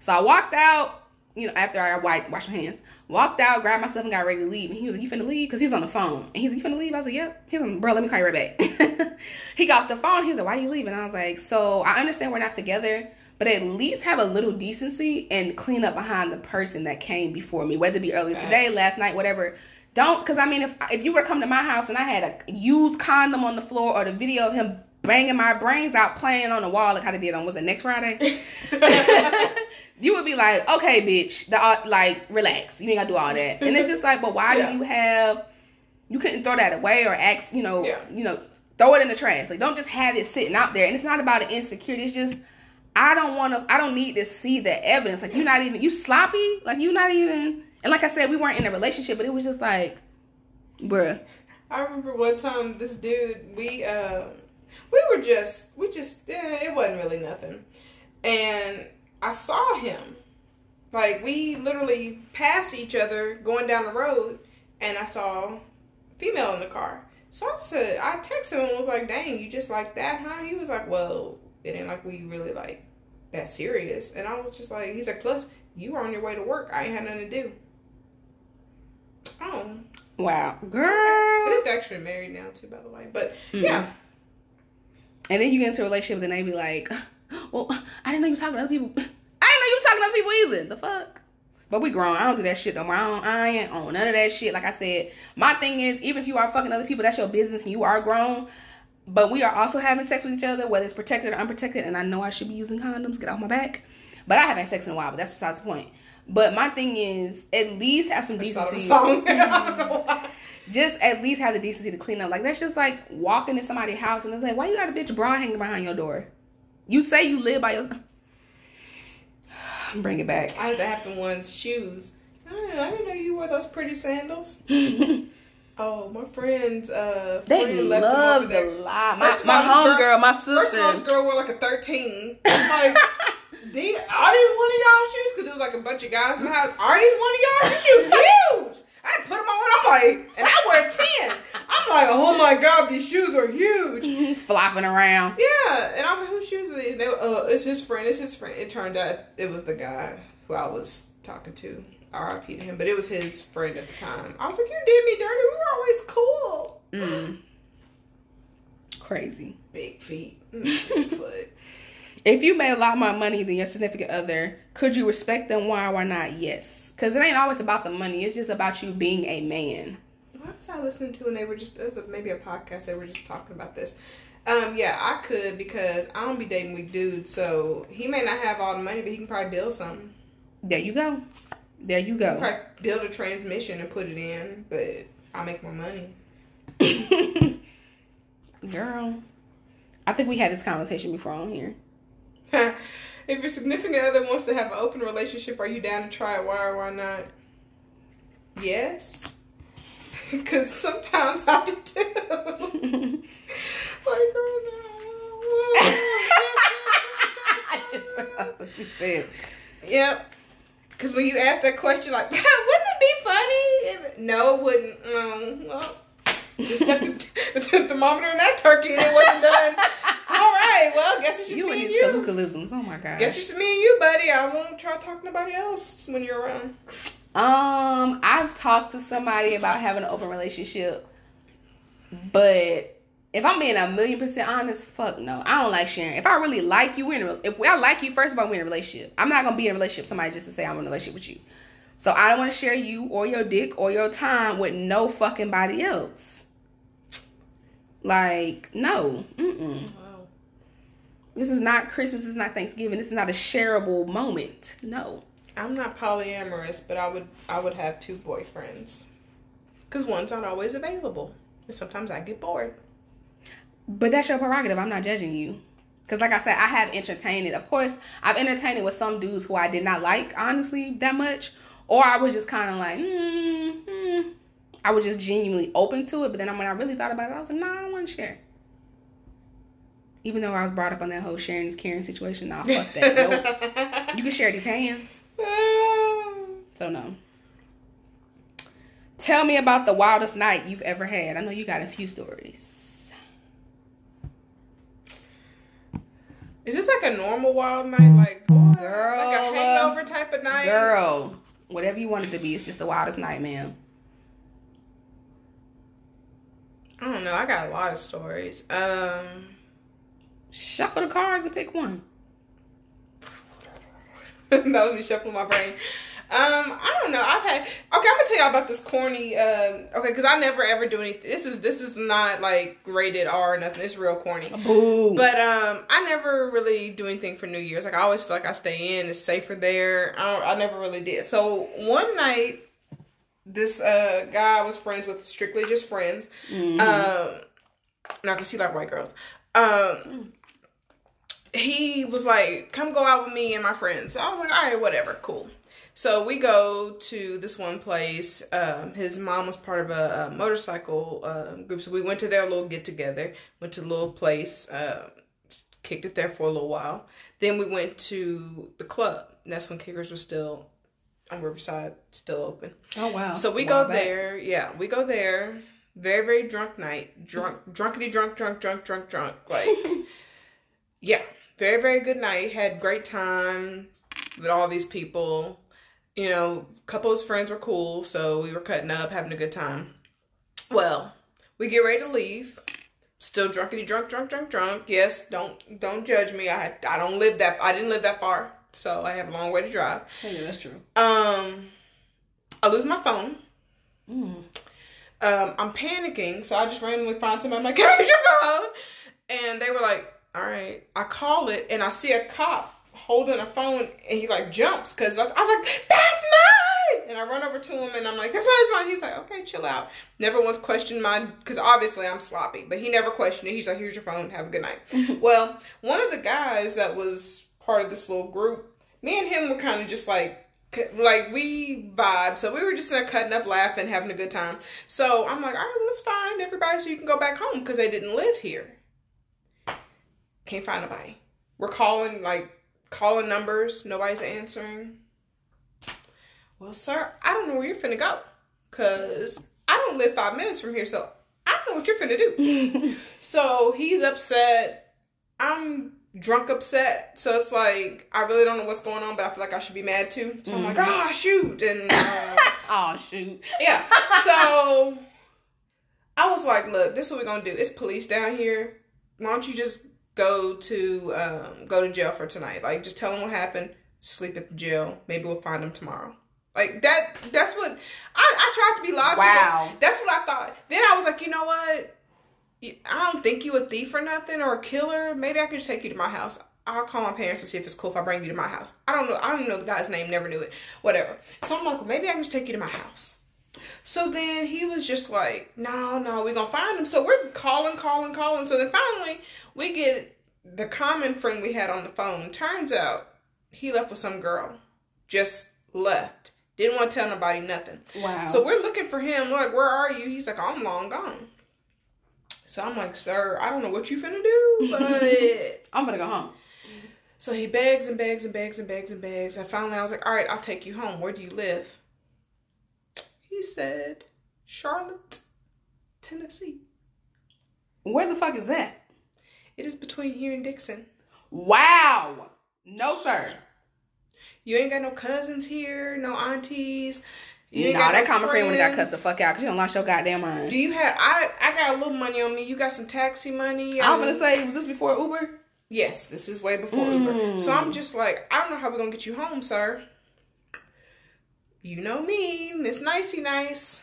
So I walked out, you know, after I wiped, washed my hands, walked out, grabbed my stuff, and got ready to leave. And he was like, "You finna leave?" Because he was on the phone, and he's like, "You finna leave?" I was like, "Yep." He was like, "Bro, let me call you right back." he got off the phone. He was like, "Why are you leaving?" I was like, "So I understand we're not together." But at least have a little decency and clean up behind the person that came before me, whether it be earlier today, last night, whatever. Don't, because I mean, if if you were to come to my house and I had a used condom on the floor or the video of him banging my brains out playing on the wall like how they did on was it next Friday, you would be like, okay, bitch, the uh, like relax, you ain't gotta do all that. And it's just like, but why Yeah. do you have? You couldn't throw that away or ask, you know, Yeah. you know, throw it in the trash. Like, don't just have it sitting out there. And it's not about an insecurity. It's just I don't want to. I don't need to see the evidence. Like you're not even you sloppy. Like you're not even. And like I said, we weren't in a relationship, but it was just like, bruh. I remember one time this dude, we uh we were just we just yeah, it wasn't really nothing. And I saw him. Like we literally passed each other going down the road and I saw female in the car. So I said I texted him and was like, dang, you just like that, huh? He was like, Well, it ain't like we really like that serious. And I was just like he's like, plus you were on your way to work. I ain't had nothing to do. Oh. Wow, Girl. I think they're actually married now too, by the way. But hmm. yeah, And then you get into a relationship, and they be like, "Well, I didn't know you was talking to other people. I didn't know you was talking to other people either. The fuck." But we grown. I don't do that shit no more. I, don't, I ain't on none of that shit. Like I said, my thing is, even if you are fucking other people, that's your business, and you are grown. But we are also having sex with each other, whether it's protected or unprotected. And I know I should be using condoms. Get off my back. But I haven't had sex in a while. But that's besides the point. But my thing is, at least have some I just thought of a decency. song. I don't know mm-hmm. why. just at least have the decency to clean up. Like that's just like walking in somebody's house and it's like, why you got a bitch bra hanging behind your door? You say you live by your. Bring it back. I had that happen once. Shoes. I didn't, I didn't know you wore those pretty sandals. they Oh, my friend's uh, friend left them love over the there. lie. My, First of my all, this girl- homegirl, my First of all, this girl wore like a 13. I'm like, these, are these one of y'all shoes? Because there was like a bunch of guys in the house. Are these one of y'all shoes? Huge! I had to put them on. I'm like, and I wear 10. I'm like, oh my god, these shoes are huge. flopping around. Yeah, and I was like, whose shoes are these? And they were, uh, it's his friend. It's his friend. It turned out it was the guy who I was talking to. R.I.P. to him, but it was his friend at the time. I was like, you did me dirty. We were always cool. Mm. Crazy. Big feet, mm, big foot. If you made a lot more money than your significant other, could you respect them? Why or why not? Yes. Because it ain't always about the money. It's just about you being a man. What was I listening to? And they were just it was a, maybe a podcast. They were just talking about this. Um, yeah, I could because I don't be dating weak dudes. So he may not have all the money, but he can probably build something. There you go. There you go. Probably build a transmission and put it in, but I make more money. Girl, I think we had this conversation before on here. if your significant other wants to have an open relationship, are you down to try it? Why or why not? Yes. Because sometimes I do too. like, oh, I just realized what you said. Yep. Because when you ask that question, like, wouldn't it be funny? If... No, it wouldn't. Um, well, just stuck the, the thermometer in that turkey and it wasn't done. All right, well, guess it's just You me and you. colloquialisms. Oh my god. Guess it's just me and you, buddy. I won't try to talk to nobody else when you're around. Um, I've talked to somebody about having an open relationship, but if I'm being a million percent honest, fuck no. I don't like sharing. If I really like you, we're in a, if I like you, first of all, we're in a relationship. I'm not gonna be in a relationship with somebody just to say I'm in a relationship with you. So I don't want to share you or your dick or your time with no fucking body else. Like no, mm-mm. Wow. This is not Christmas. This is not Thanksgiving. This is not a shareable moment. No. I'm not polyamorous, but I would I would have two boyfriends. Cause one's not always available, and sometimes I get bored. But that's your prerogative. I'm not judging you. Because, like I said, I have entertained it. Of course, I've entertained it with some dudes who I did not like, honestly, that much. Or I was just kind of like, mm, mm. I was just genuinely open to it. But then when I really thought about it, I was like, nah, I don't want to share. Even though I was brought up on that whole sharing is caring situation. Nah, fuck that. nope. You can share these hands. So, no. Tell me about the wildest night you've ever had. I know you got a few stories. Is this like a normal wild night, like boy, Girl, like a hangover type of night? Girl, whatever you want it to be, it's just the wildest night, man. I don't know. I got a lot of stories. Um, Shuffle the cards and pick one. that was me shuffling my brain. Um, I don't know. I've had okay. I'm gonna tell y'all about this corny. Um, okay, because I never ever do anything. This is this is not like rated R or nothing. It's real corny. Boo. But um, I never really do anything for New Year's. Like I always feel like I stay in. It's safer there. I, don't, I never really did. So one night, this uh guy I was friends with, strictly just friends. Um, not gonna see like white girls. Um, he was like, "Come go out with me and my friends." So I was like, "All right, whatever, cool." So we go to this one place. Um, his mom was part of a, a motorcycle uh, group, so we went to their little get together. Went to a little place, uh, kicked it there for a little while. Then we went to the club. And that's when Kickers was still on Riverside, still open. oh wow. So we go there. Yeah, we go there. Very very drunk night. Drunk, drunkity drunk, drunk, drunk, drunk, drunk. Like, yeah, very very good night. Had great time with all these people. You know, a couple of his friends were cool, so we were cutting up, having a good time. Well, we get ready to leave. Still drunkity drunk, drunk, drunk, drunk. Yes, don't don't judge me. I I don't live that. I didn't live that far, so I have a long way to drive. Yeah, that's true. Um, I lose my phone. Mm. Um, I'm panicking, so I just randomly find somebody. I'm like, "Can I use your phone?" And they were like, "All right." I call it, and I see a cop holding a phone, and he like jumps because I was, I was like, "That's mine!" And I run over to him, and I'm like, "That's mine, that's mine." He was like, "Okay, chill out." Never once questioned mine because obviously I'm sloppy, but he never questioned it. He's like, "Here's your phone. Have a good night." Mm-hmm. well, one of the guys that was part of this little group, me and him were kind of just like like we vibe, so we were just there cutting up, laughing, having a good time. So I'm like, all right, well, let's find everybody so you can go back home because they didn't live here. Can't find nobody. We're calling like calling numbers, nobody's answering. Well, sir, I don't know where you're finna go, cause I don't live five minutes from here, so I don't know what you're finna do. so he's upset. I'm drunk upset. So it's like I really don't know what's going on, but I feel like I should be mad too. So I'm like, oh, shoot, and uh, oh shoot. yeah. So I was like, look, this is what we're gonna do. It's police down here. Why don't you just go to um, go to jail for tonight? Like, just tell him what happened. Sleep at the jail. Maybe we'll find him tomorrow. Like that. That's what I, I tried to be logical. Wow. That's what I thought. Then I was like, you know what? I don't think you a thief or nothing or a killer. Maybe I can just take you to my house. I'll call my parents to see if it's cool if I bring you to my house. I don't know. I don't even know the guy's name. Never knew it. Whatever. So I'm like, well, maybe I can just take you to my house. So then he was just like, no, no, we're gonna find him. So we're calling, calling, calling. So then finally we get the common friend we had on the phone. Turns out he left with some girl. Just left. Didn't want to tell nobody nothing. Wow. So we're looking for him. We're like, where are you? He's like, I'm long gone. So I'm like, sir, I don't know what you finna do, but I'm gonna go home. so he begs and begs and begs and begs and begs. And finally I was like, all right, I'll take you home. Where do you live? He said, Charlotte, Tennessee. Where the fuck is that? It is between here and Dickson. Wow. No, sir. You ain't got no cousins here, no aunties. You ain't nah, got that no common friend have got cussed the fuck out because you don't lost your goddamn mind. Do you have? I I got a little money on me. You got some taxi money. I was gonna say, was this before Uber? Yes, this is way before Mm. Uber. So I'm just like, I don't know how we're gonna get you home, sir. You know me, Miss Nicey Nice.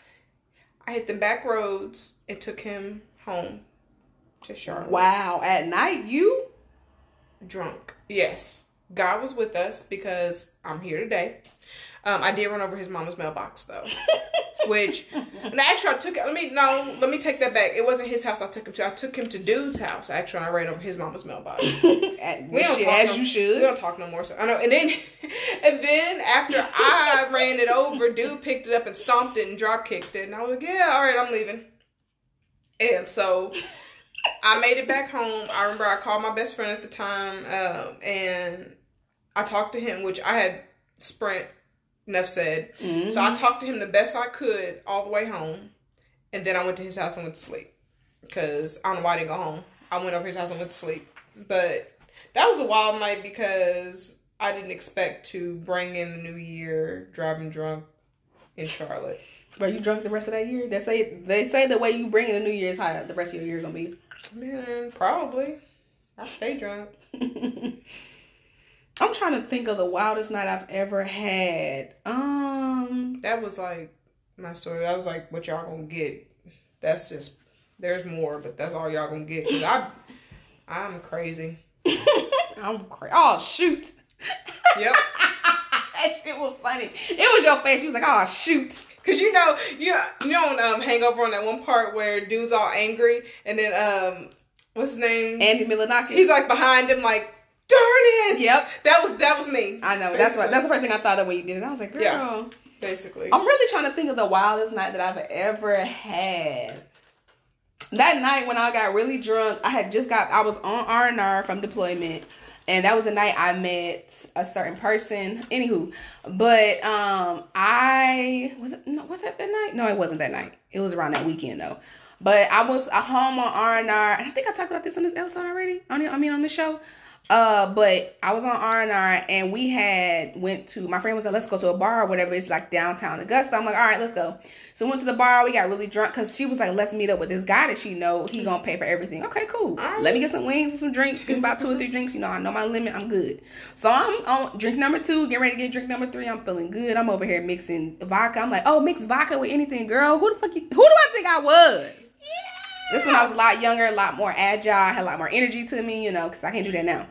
I hit the back roads and took him home to Charlotte. Wow. At night, you? Drunk. Yes. God was with us because I'm here today. Um, I did run over his mama's mailbox though. Which and actually I took it let me no, let me take that back. It wasn't his house I took him to. I took him to dude's house. Actually, I ran over his mama's mailbox. At, We don't talk as no, you should. We don't talk no more. So I know. And then, and then after I ran it over, dude picked it up and stomped it and drop kicked it, and I was like, yeah, all right, I'm leaving. And so I made it back home. I remember I called my best friend at the time, um, and I talked to him, which I had Sprint. Enough said. Mm-hmm. So I talked to him the best I could all the way home, and then I went to his house and went to sleep because I don't know why I didn't go home. I went over his house and went to sleep, but that was a wild night because I didn't expect to bring in the new year driving drunk in Charlotte. But you drunk the rest of that year? They say they say the way you bring in the New Year's how the rest of your year gonna be. Man, probably. I stay drunk. I'm trying to think of the wildest night I've ever had. Um, That was like my story. That was like what y'all gonna get. That's just there's more, but that's all y'all gonna get. Cause I, I'm crazy. I'm crazy. Oh shoot, Yep. that shit was funny. It was your face. You was like, oh shoot. Cause you know, you you know, on, um, Hangover on that one part where dude's all angry, and then um, what's his name? Andy Milonakis. He's like behind him, like, darn it. Yep. That was that was me. I know. That's what. That's the first thing I thought of when you did it. I was like, girl. Yeah. basically. I'm really trying to think of the wildest night that I've ever had. That night when I got really drunk, I had just got I was on R and R from deployment, and that was the night I met a certain person. Anywho, but um, I was it no was that that night? No, it wasn't that night. It was around that weekend though. But I was at home on R and R. I think I talked about this on this episode already. On I mean on the show. Uh, but I was on R and R, and we had went to. My friend was like, "Let's go to a bar or whatever." It's like downtown Augusta. I'm like, "All right, let's go." So we went to the bar. We got really drunk because she was like, "Let's meet up with this guy that she know. He gonna pay for everything." Okay, cool. right. Let me get some wings and some drinks. Get about two or three drinks. You know, I know my limit. I'm good. So I'm on drink number two. Get ready to get drink number three. I'm feeling good. I'm over here mixing vodka. I'm like, "Oh, mix vodka with anything, girl. Who the fuck? You, who do I think I was?" This when I was a lot younger, a lot more agile, had a lot more energy to me, you know, because I can't do that now.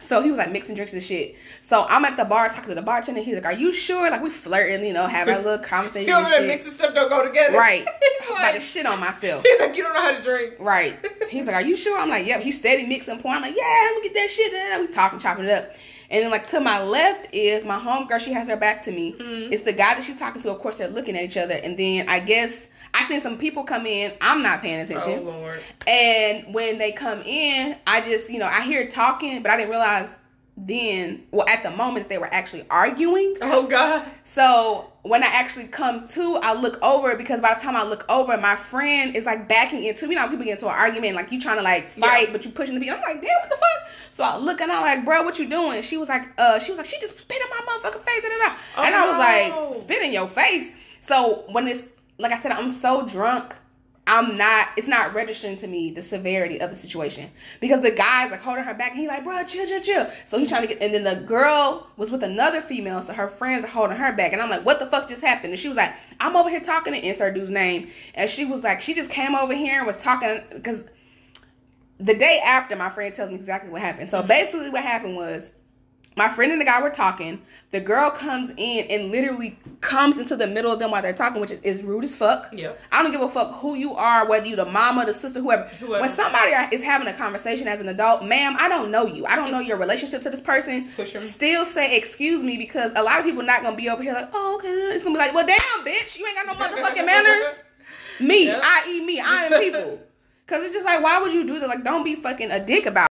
So he was like mixing drinks and shit. So I'm at the bar talking to the bartender. He's like, "Are you sure?" Like we flirting, you know, having a little conversation You and shit. mixing stuff don't go together. Right. he's, to like, shit on myself. he's like, you don't know how to drink. Right. He's like, "Are you sure?" I'm like, "Yep." He's steady mixing porn. I'm like, "Yeah, look at that shit." Da-da-da. We talking, chopping it up. And then like to my left is my homegirl. She has her back to me. Mm-hmm. It's the guy that she's talking to. Of course, they're looking at each other. And then I guess I seen some people come in. I'm not paying attention. Oh. Lord. And when they come in, I just, you know, I hear talking, but I didn't realize then, well, at the moment, they were actually arguing. Oh God. So when I actually come to, I look over because by the time I look over, my friend is like backing into me. You know, people get into an argument, like you trying to like fight, Yeah. but you pushing the people. I'm like, damn, what the fuck? So I look and I'm like, bro, what you doing? She was like, uh, she was like, she just spit in my motherfucking face, da, da, da. Oh, and I was no. like, spit in your face. So when it's like I said, I'm so drunk. I'm not. It's not registering to me the severity of the situation because the guy's like holding her back, and he's like, "Bro, chill, chill, chill." So he's trying to get, and then the girl was with another female, so her friends are holding her back, and I'm like, "What the fuck just happened?" And she was like, "I'm over here talking to insert dude's name," and she was like, she just came over here and was talking because the day after, my friend tells me exactly what happened. So basically, what happened was my friend and the guy were talking. The girl comes in and literally comes into the middle of them while they're talking, which is rude as fuck. Yeah. I don't give a fuck who you are, whether you the mama, the sister, whoever. Whoever. When somebody is having a conversation as an adult, ma'am, I don't know you. I don't know your relationship to this person. Still say excuse me because a lot of people not gonna be over here like, oh okay. It's gonna be like, well damn, bitch, you ain't got no motherfucking manners. Me, Yep. i.e. me, I am people. Cause it's just like, why would you do that? Like, don't be fucking a dick about it.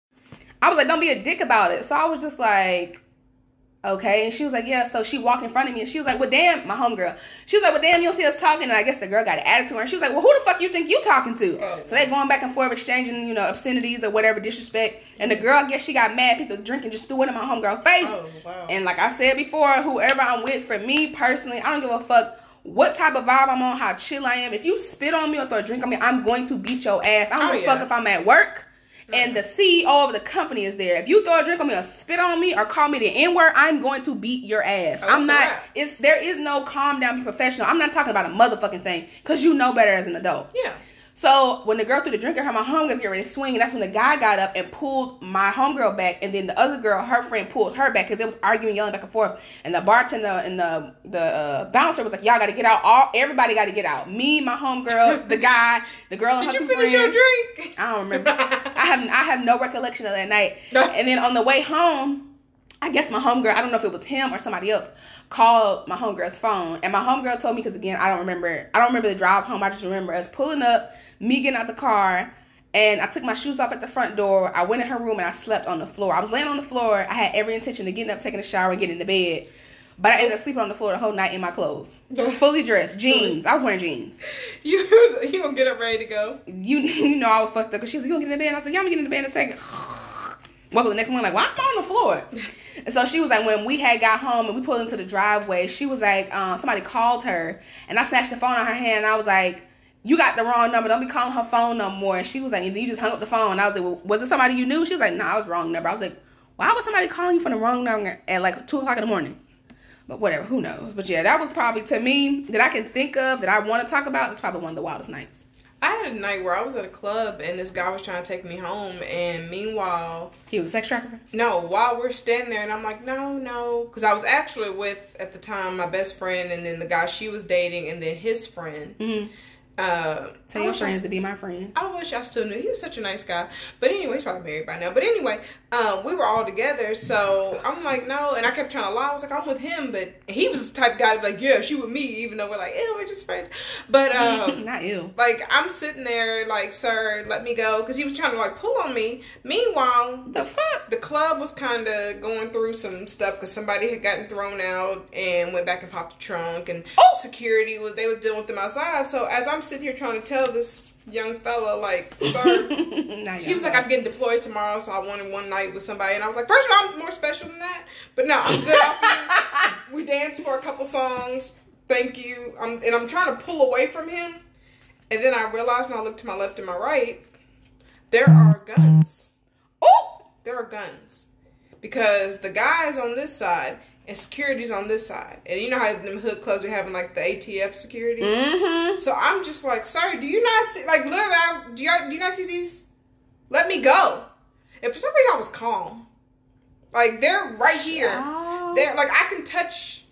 I was like, don't be a dick about it. So I was just like, okay. And she was like, yeah. So she walked in front of me and she was like, well, damn, my homegirl. She was like, well, damn, you don't see us talking. And I guess the girl got an attitude. to her. And she was like, well, who the fuck you think you talking to? Oh. So they going back and forth, exchanging, you know, obscenities or whatever, disrespect. And the girl, I guess she got mad, People drinking just threw it in my homegirl's face. Oh, wow. And like I said before, whoever I'm with, for me personally, I don't give a fuck what type of vibe I'm on, how chill I am. If you spit on me or throw a drink on me, I'm going to beat your ass. I don't Oh, give a yeah. fuck if I'm at work and the CEO of the company is there. If you throw a drink on me or spit on me or call me the N word, I'm going to beat your ass. Oh, I'm not. It's there is no calm down, be professional. I'm not talking about a motherfucking thing because you know better as an adult. Yeah. So when the girl threw the drink at her, my homegirls get ready to swing, and that's when the guy got up and pulled my homegirl back, and then the other girl, her friend, pulled her back because they was arguing, yelling back and forth. And the bartender and the the uh, bouncer was like, "Y'all got to get out! All everybody got to get out! Me, my homegirl, the guy, the girl, and Did you finish friends." your drink? I don't remember. I have I have no recollection of that night. No. And then on the way home, I guess my homegirl, I don't know if it was him or somebody else, called my homegirl's phone. And my homegirl told me, because again, I don't remember, I don't remember the drive home. I just remember us pulling up, me getting out the car, and I took my shoes off at the front door. I went in her room and I slept on the floor. I was laying on the floor. I had every intention of getting up, taking a shower, and getting into bed. But I ended up sleeping on the floor the whole night in my clothes. Fully dressed, jeans. I was wearing jeans. You you gonna get up ready to go? You you know I was fucked up because she was like, you gonna get in the bed? And I was like, yeah, I'm gonna get in the bed in a second. Woke up the next morning like, why am I on the floor? And so she was like, when we had got home and we pulled into the driveway, she was like, uh, somebody called her and I snatched the phone out of her hand and I was like, you got the wrong number. Don't be calling her phone no more. And she was like, and then you just hung up the phone. And I was like, well, was it somebody you knew? She was like, no, nah, I was wrong number. I was like, why was somebody calling you from the wrong number at like two o'clock in the morning? But whatever, who knows? But yeah, that was probably to me that I can think of that I want to talk about. It's probably one of the wildest nights. I had a night where I was at a club and this guy was trying to take me home, and meanwhile, He was a sex trafficker. no, while we're standing there, and I'm like, no, no, because I was actually with at the time my best friend, and then the guy she was dating, and then his friend. Mm-hmm. Uh, Tell I your wish I friends to be my friend. I wish I still knew. He was such a nice guy. But anyway, he's probably married by now. But anyway, um, we were all together. So I'm like, no. And I kept trying to lie. I was like, I'm with him. But he was the type of guy like, yeah, she with me. Even though we're like, ew, we're just friends. But, um, Not ill. like, I'm sitting there like, sir, let me go. Because he was trying to like pull on me. Meanwhile, The fuck? the club was kind of going through some stuff because somebody had gotten thrown out and went back and popped the trunk and Oh! security was they were dealing with them outside so as i'm sitting here trying to tell this young fella like sir Not he was like i'm getting deployed tomorrow so i wanted one night with somebody. And i was like first of all i'm more special than that but no i'm good. We danced for a couple songs. Thank you. I'm, and i'm trying to pull away from him. And then i realized when i looked to my left and my right there are guns. Oh, there are guns. Because the guys on this side and security's on this side, and you know how them hood clubs are having like the ATF security. mm-hmm. So I'm just like, sir, do you not see? Like, literally, I, do you do you not see these? Let me go. And for some reason, I was calm. Like they're right here. Child. They're like I can touch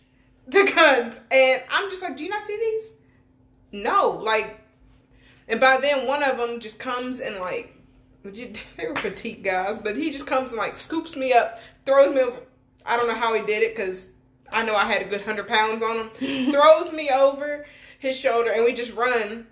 the guns, and I'm just like, do you not see these? No, like, and by then one of them just comes and like, they were petite guys, but he just comes and like scoops me up, throws me over. I don't know how he did it because I know I had a good hundred pounds on him. throws me over his shoulder, and we just run.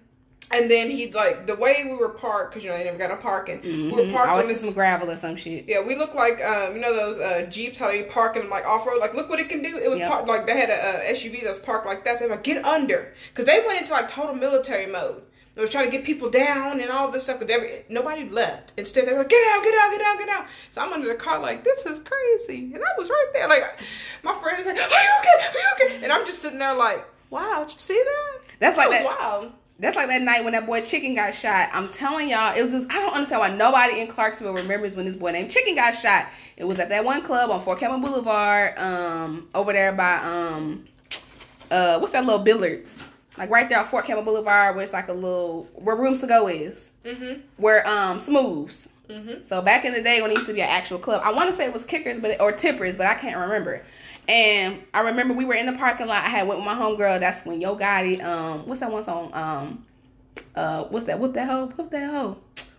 And then he like the way we were parked because you know they never got a parking. We were Mm-hmm. parked on this some gravel or some shit. yeah, we look like um, you know those uh, jeeps how they park in like off road. Like, look what it can do. It was Yep. parked like they had a, uh SUV that was parked like that. So they were like, get under, because they went into like total military mode. They was trying to get people down and all this stuff. Because nobody left. Instead, they were like, get out, get out, get out, get out. So I'm under the car like, this is crazy, and I was right there. Like, my friend is like, are you okay? Are you okay? And I'm just sitting there like, wow, did you see that? That's like that wild. That's like that night when that boy Chicken got shot. I'm telling y'all, it was just I don't understand why nobody in Clarksville remembers when this boy named Chicken got shot. It was at that one club on Fort Campbell Boulevard, um, over there by um, uh, what's that little Billards? Like right there on Fort Campbell Boulevard, where it's like a little where Rooms to Go is, Mm-hmm. where um Smooths. Mhm. So back in the day when it used to be an actual club, I want to say it was Kickers, but or Tippers, but I can't remember. And I remember we were in the parking lot. I had went with my homegirl. That's when Yo Gotti, um, what's that one song? Um, uh, what's that? Whoop that hoe, whoop that hoe,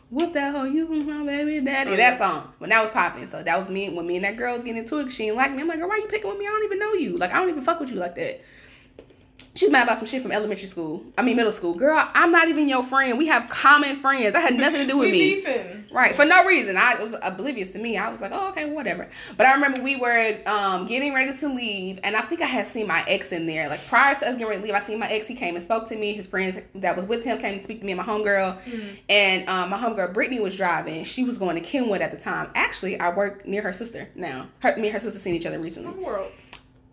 whoop that hoe. You my baby daddy. Oh, yeah. That song when that was popping. So that was me when me and that girl was getting into it. she didn't like me. I'm like, girl, why are you picking with me? I don't even know you. Like I don't even fuck with you like that. She's mad about some shit from elementary school. I mean middle school. Girl, I'm not even your friend. We have common friends. That had nothing to do with me. beefing. Right, for no reason. I it was oblivious to me. I was like, oh, okay, whatever. But I remember we were um, getting ready to leave, and I think I had seen my ex in there. Like prior to us getting ready to leave, I seen my ex. He came and spoke to me. His friends that was with him came to speak to me and my homegirl. And um, my homegirl Brittany was driving. She was going to Kenwood at the time. Actually, I work near her sister now. Her, me and her sister seen each other recently. World.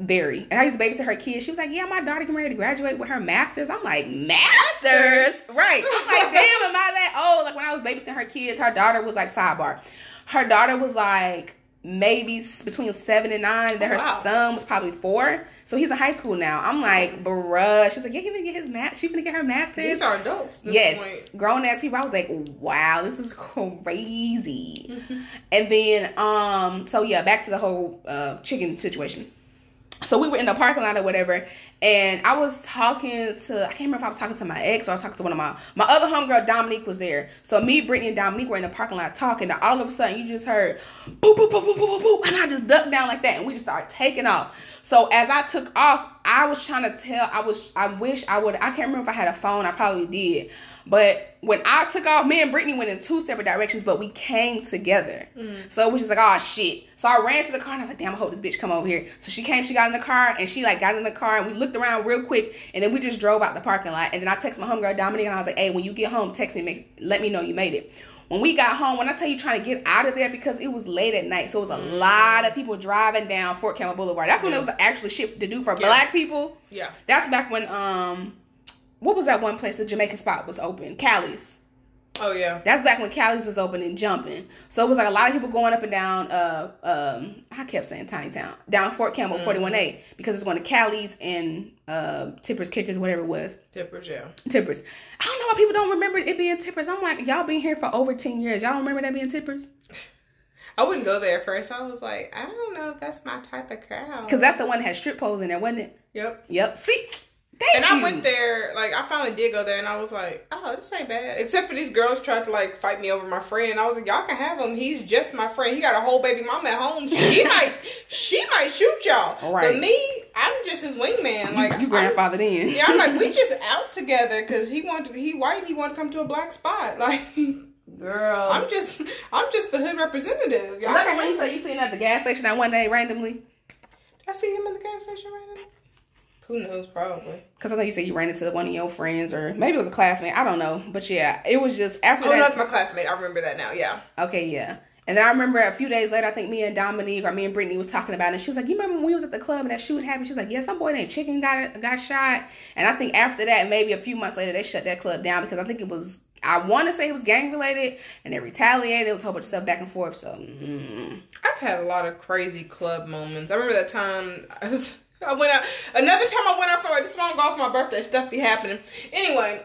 Very. And I used to babysit her kids. She was like, Yeah, my daughter getting ready to graduate with her master's. I'm like, Masters? Right. I'm like, damn, am I that old? Like when I was babysitting her kids, her daughter was like sidebar. Her daughter was like maybe between seven and nine. Then Oh, her wow. son was probably four. So he's in high school now. I'm like, bruh. She's like, Yeah, he gonna get his mat. She gonna get her master's. These are adults. This yes, grown ass people. I was like, wow, this is crazy. Mm-hmm. And then, um, so yeah, back to the whole uh, chicken situation. So we were in the parking lot or whatever, and I was talking to I can't remember if I was talking to my ex or I was talking to one of my my other homegirl Dominique was there. So me, Brittany, and Dominique were in the parking lot talking. And all of a sudden, you just heard boop boop boop boop boop boop, and I just ducked down like that, and we just started taking off. So as I took off, I was trying to tell. I was I wish I would. I can't remember if I had a phone. I probably did. But when I took off, me and Brittany went in two separate directions, but we came together. Mm. So it was just like, oh shit. So I ran to the car and I was like, damn, I hope this bitch come over here. So she came, she got in the car, and she like got in the car and we looked around real quick, and then we just drove out the parking lot. And then I texted my homegirl Dominique and I was like, hey, when you get home, text me, make, let me know you made it. When we got home, when I tell you trying to get out of there because it was late at night, so it was a lot of people driving down Fort Campbell Boulevard. That's when it was actually shit to do for Yeah. black people. Yeah. That's back when um, what was that one place the Jamaican spot was open? Callie's. Oh yeah. That's back when Cali's was open and jumping. So it was like a lot of people going up and down. Uh, um, I kept saying Tiny Town down Fort Campbell, forty one A, because it's going to Cali's and uh, Tippers, Kickers, whatever it was. Tippers, yeah. Tippers. I don't know why people don't remember it being Tippers. I'm like, y'all been here for over ten years. Y'all don't remember that being Tippers? I wouldn't go there at first. I was like, I don't know if that's my type of crowd. Because that's the one that had strip poles in there, wasn't it? Yep. Yep. See, thank And you. I went there, like I finally did go there, and I was like, "Oh, this ain't bad." Except for these girls tried to like fight me over my friend. I was like, "Y'all can have him. He's just my friend. He got a whole baby mama at home. She might, she might shoot y'all. Right. But me, I'm just his wingman. Like you I'm- grandfathered in. yeah, I'm like, we just out together because he wanted to, he white, he wanted to come to a black spot. Like, girl. I'm just, I'm just the hood representative. Y'all Look can at when you say you seen at the gas station that one day randomly. Did I see him at the gas station now? Who knows? Probably. Because I thought you said you ran into one of your friends, or maybe it was a classmate. I don't know. But yeah, it was just after Oh, that. no, it's my classmate. I remember that now. Yeah. Okay, yeah. And then I remember a few days later, I think me and Dominique or me and Brittany was talking about it. And she was like, "You remember when we was at the club and that shooting happened?" She was like, "Yeah, some boy named Chicken got got shot." And I think after that, maybe a few months later, they shut that club down because I think it was. I want to say it was gang related, and they retaliated. It was a whole bunch of stuff back and forth. So, mm. I've had a lot of crazy club moments. I remember that time I was I went out another time I went out for like this long ago for my birthday, stuff be happening. Anyway,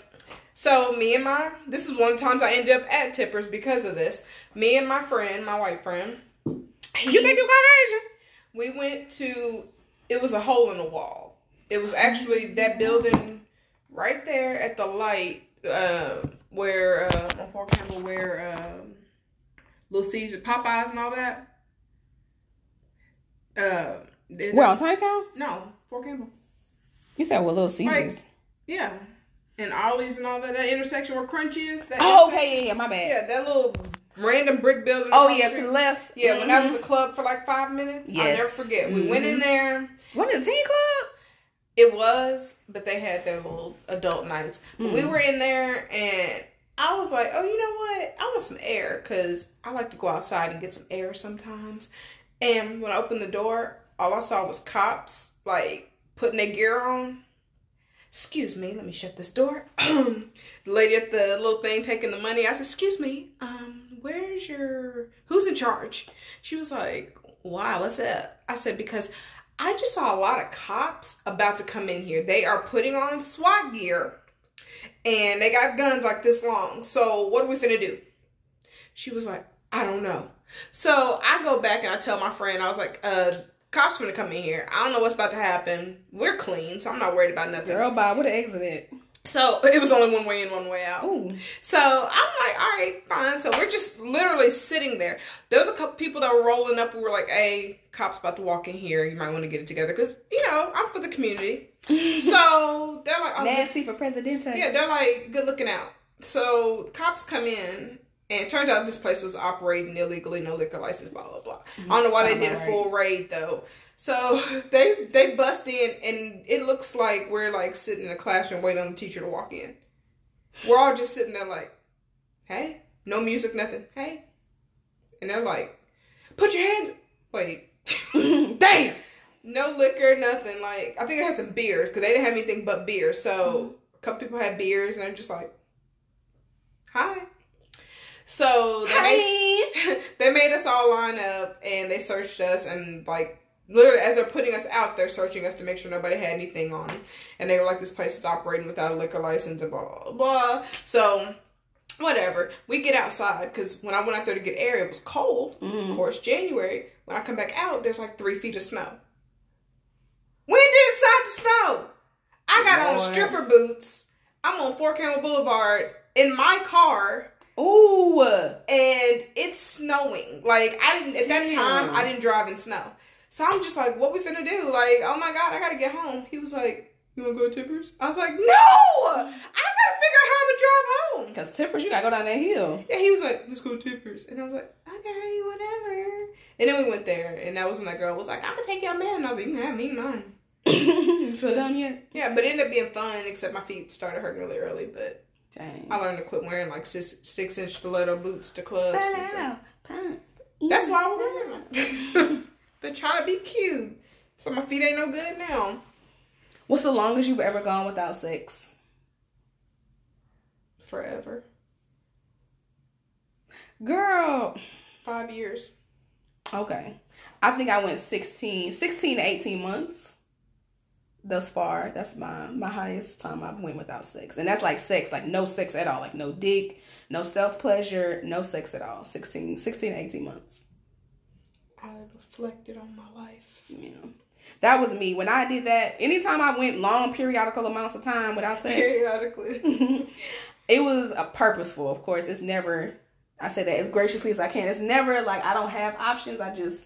so me and my this is one of the times I ended up at Tippers because of this. Me and my friend, my white friend, you think you Caucasian? we went to it was a hole in the wall. It was actually that building right there at the light, uh, where uh on Fort Campbell where um Little Caesar Popeyes and all that. Uh Where on Tiny Town? no, Fort Campbell. You said well, Little Caesars. Yeah. And Ollie's and all that, that intersection where Crunch is. That Oh, okay, yeah, yeah, my bad. Yeah, that little random brick building. Oh yeah, to the left. Yeah, when that was a club for like five minutes, Yes. I'll never forget. We went in Mhm. there. Is it, a teen club? It was, but they had their little adult nights. But we Mm. were in there, and I was like, "Oh, you know what? I want some air because I like to go outside and get some air sometimes." And when I opened the door, all I saw was cops like putting their gear on. Excuse me, let me shut this door. the lady at the little thing taking the money, I said, "Excuse me, um, where's your who's in charge?" She was like, "Wow, what's up?" I said, "Because." I just saw a lot of cops about to come in here. They are putting on SWAT gear and they got guns like this long. So what are we finna do? She was like, I don't know. So I go back and I tell my friend, I was like, uh, cops gonna come in here. I don't know what's about to happen. We're clean, so I'm not worried about nothing. Girl, Bob, what an exit. So it was only one way in, one way out. Ooh. So I'm like, all right, fine. So we're just literally sitting there. There was a couple people that were rolling up. We were like, hey, cops about to walk in here. You might want to get it together because you know I'm for the community. so they're like, oh, Nancy for president. yeah, they're like, good looking out. So cops come in. And it turns out this place was operating illegally, no liquor license, blah blah blah. I don't know why they did a full raid though. So they they bust in, and it looks like we're like sitting in a classroom waiting on the teacher to walk in. We're all just sitting there like, hey, no music, nothing. Hey, and they're like, put your hands. Wait, Damn. no liquor, nothing. Like I think I had some beers because they didn't have anything but beer. So mm-hmm. a couple people had beers, and they're just like, hi. So they made, they made us all line up and they searched us and like literally as they're putting us out, they're searching us to make sure nobody had anything on. And they were like, this place is operating without a liquor license and blah blah blah. So whatever. We get outside because when I went out there to get air, it was cold. Of mm. course, January. When I come back out, there's like three feet of snow. When did it start to snow? I got on stripper boots. I'm on Fort Campbell Boulevard in my car Ooh. and it's snowing. Like I didn't at that time I didn't drive in snow. So I'm just like, what we finna do? Like, oh my god, I gotta get home. He was like, You wanna go to Tippers? I was like, No! I gotta figure out how I'm gonna drive home. Cause tippers, you gotta go down that hill. Yeah, he was like, Let's go to Tippers. And I was like, Okay, whatever. And then we went there and that was when that girl was like, I'm gonna take your man. And I was like, You can have me, mine. feel done yet? Yeah, but it ended up being fun, except my feet started hurting really early, but Dang. I learned to quit wearing like six, six inch stiletto boots to clubs. Style. Pump. That's why I'm wearing them. They're trying to be cute. So my feet ain't no good now. What's the longest you've ever gone without sex? Forever. Girl. Five years. Okay. I think I went 16, 16 to 18 months thus far. That's my my highest time I've went without sex. And that's like sex, like no sex at all. Like no dick, no self-pleasure, no sex at all. 16, 16 18 months. I reflected on my life. Yeah. That was me. When I did that, anytime I went long periodical amounts of time without sex, Periodically. it was a purposeful, of course. It's never I say that as graciously as I can. It's never like I don't have options. I just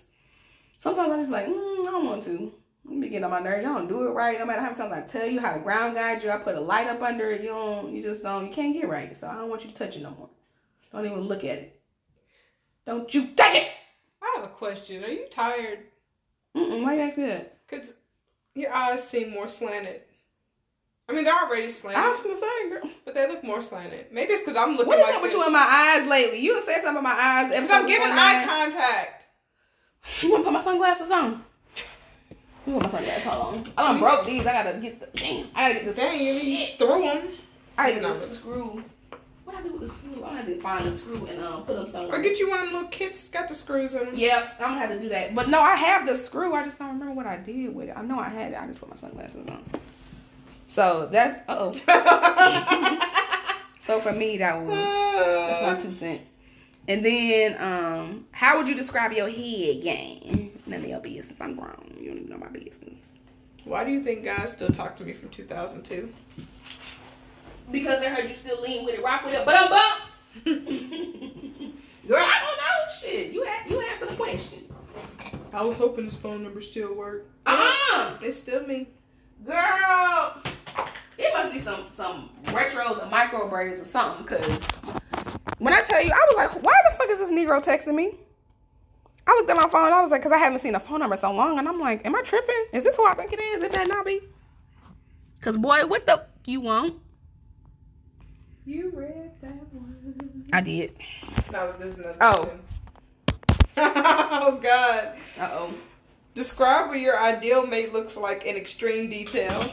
sometimes I just be like, mm, I don't want to. Let me get on my nerves. Y'all don't do it right. No matter how many times I tell you how to ground guide you, I put a light up under it. You don't. You just don't. You can't get right. So I don't want you to touch it no more. Don't even look at it. Don't you touch it. I have a question. Are you tired? Mm-mm, why you ask me that? Because your eyes seem more slanted. I mean, they're already slanted, I was gonna say, girl. but they look more slanted. Maybe it's because I'm looking What is like up with you in my eyes lately? You done said something about my eyes. Because I'm giving eye contact. You wanna put my sunglasses on? You want my sunglasses? Hold on. I done broke these. I gotta get the damn. I gotta get the. You threw them. I gotta get the screw. What I do with the screw? I had to find the screw and um put them somewhere. Or get you one of them little kits. Got the screws in them. Yep, I'm gonna have to do that. But no, I have the screw. I just don't remember what I did with it. I know I had it. I just put my sunglasses on. So that's uh oh. So for me, that was that's my two cent. And then, um, how would you describe your head game? None of your business. I'm grown. You don't even know my business. Why do you think guys still talk to me from 2002? Because they heard you still lean with it, rock with it, but I'm bump. Girl, I don't know. Shit, you a- you answer the question. I was hoping this phone number still worked. Uh uh It's still me. girl. It must be some some retros and micro braids or something. Cause when I tell you, I was like, why the fuck is this Negro texting me? I looked at my phone. I was like, cause I haven't seen a phone number so long, and I'm like, am I tripping? Is this who I think it is? It better not be. Cause boy, what the f- you want? You read that one. I did. No, there's another Oh. oh God. Uh oh. Describe what your ideal mate looks like in extreme detail.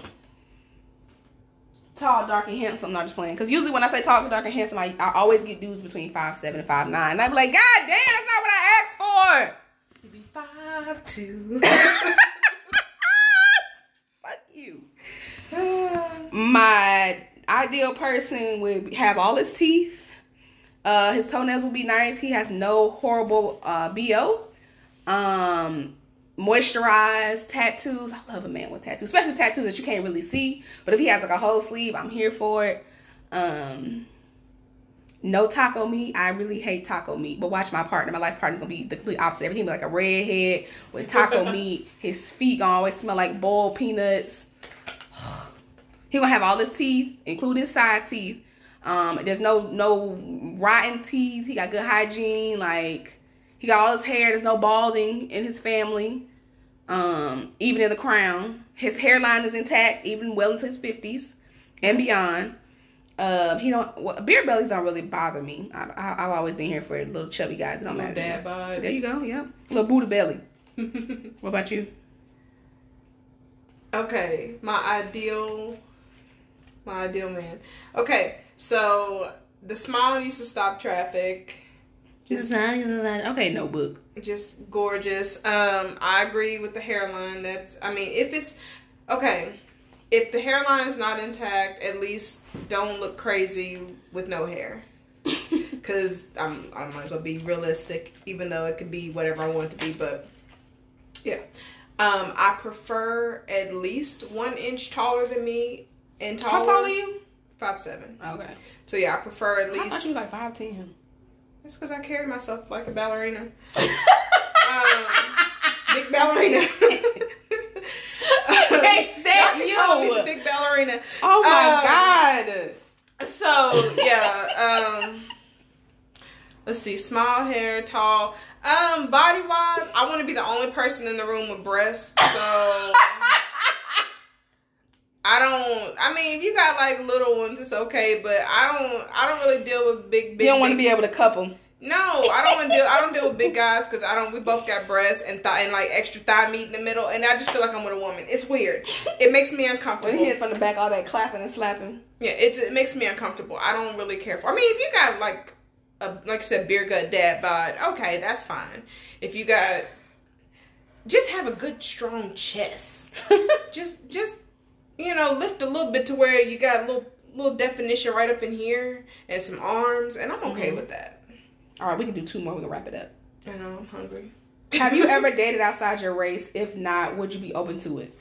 Tall, dark, and handsome. Not just playing. Because usually when I say tall, dark, and handsome, I, I always get dudes between five seven and five nine. And I be like, God damn, that's not what I asked for. You be five two. Fuck you. My ideal person would have all his teeth, Uh, his toenails would be nice. He has no horrible uh, bo. Um, moisturized tattoos. I love a man with tattoos, especially tattoos that you can't really see. But if he has like a whole sleeve, I'm here for it. Um, no taco meat. I really hate taco meat. But watch my partner. My life partner's gonna be the complete opposite. Everything be like a redhead with taco meat. His feet gonna always smell like boiled peanuts. he gonna have all his teeth, including side teeth. Um, there's no no rotten teeth. He got good hygiene. Like he got all his hair. There's no balding in his family. Um, even in the crown, his hairline is intact, even well into his fifties and beyond. Um, he don't well, beard bellies don't really bother me. I, I, have always been here for little chubby guys. It don't Little matter. dad bod. There you go. Yep. Little booty belly. what about you? Okay, my ideal, my ideal man. Okay, so the smile needs to stop traffic. Just, okay, notebook. just gorgeous. Um, I agree with the hairline. That's, I mean, if it's okay, if the hairline is not intact, at least don't look crazy with no hair. Cause I'm, I might as well be realistic, even though it could be whatever I want it to be. But yeah, um, I prefer at least one inch taller than me and taller. How tall are you? Five seven. Okay. So yeah, I prefer at I thought least. you like five ten. That's because I carry myself like a ballerina. um, big ballerina. Can't stand Y'all call me the big ballerina. Oh my Um, god. So yeah, um, let's see, small hair, tall. Um, body wise, I want to be the only person in the room with breasts. So I don't. I mean, if you got like little ones, it's okay. But I don't. I don't really deal with big. big You don't want to be able to cup them. No, I don't want to deal. I don't deal with big guys because I don't. We both got breasts and thigh and like extra thigh meat in the middle, and I just feel like I'm with a woman. It's weird. It makes me When uncomfortable. hit from the back, all that clapping and slapping. Yeah, it's, it makes me uncomfortable. I don't really care for. I mean, if you got like a like I said, beer gut dad bod, okay, that's fine. If you got, just have a good strong chest. just just you know lift a little bit to where you got a little little definition right up in here and some arms, and I'm okay Mhm. with that. All right, we can do two more. We can wrap it up. I know I'm hungry. Have you ever dated outside your race? If not, would you be open to it?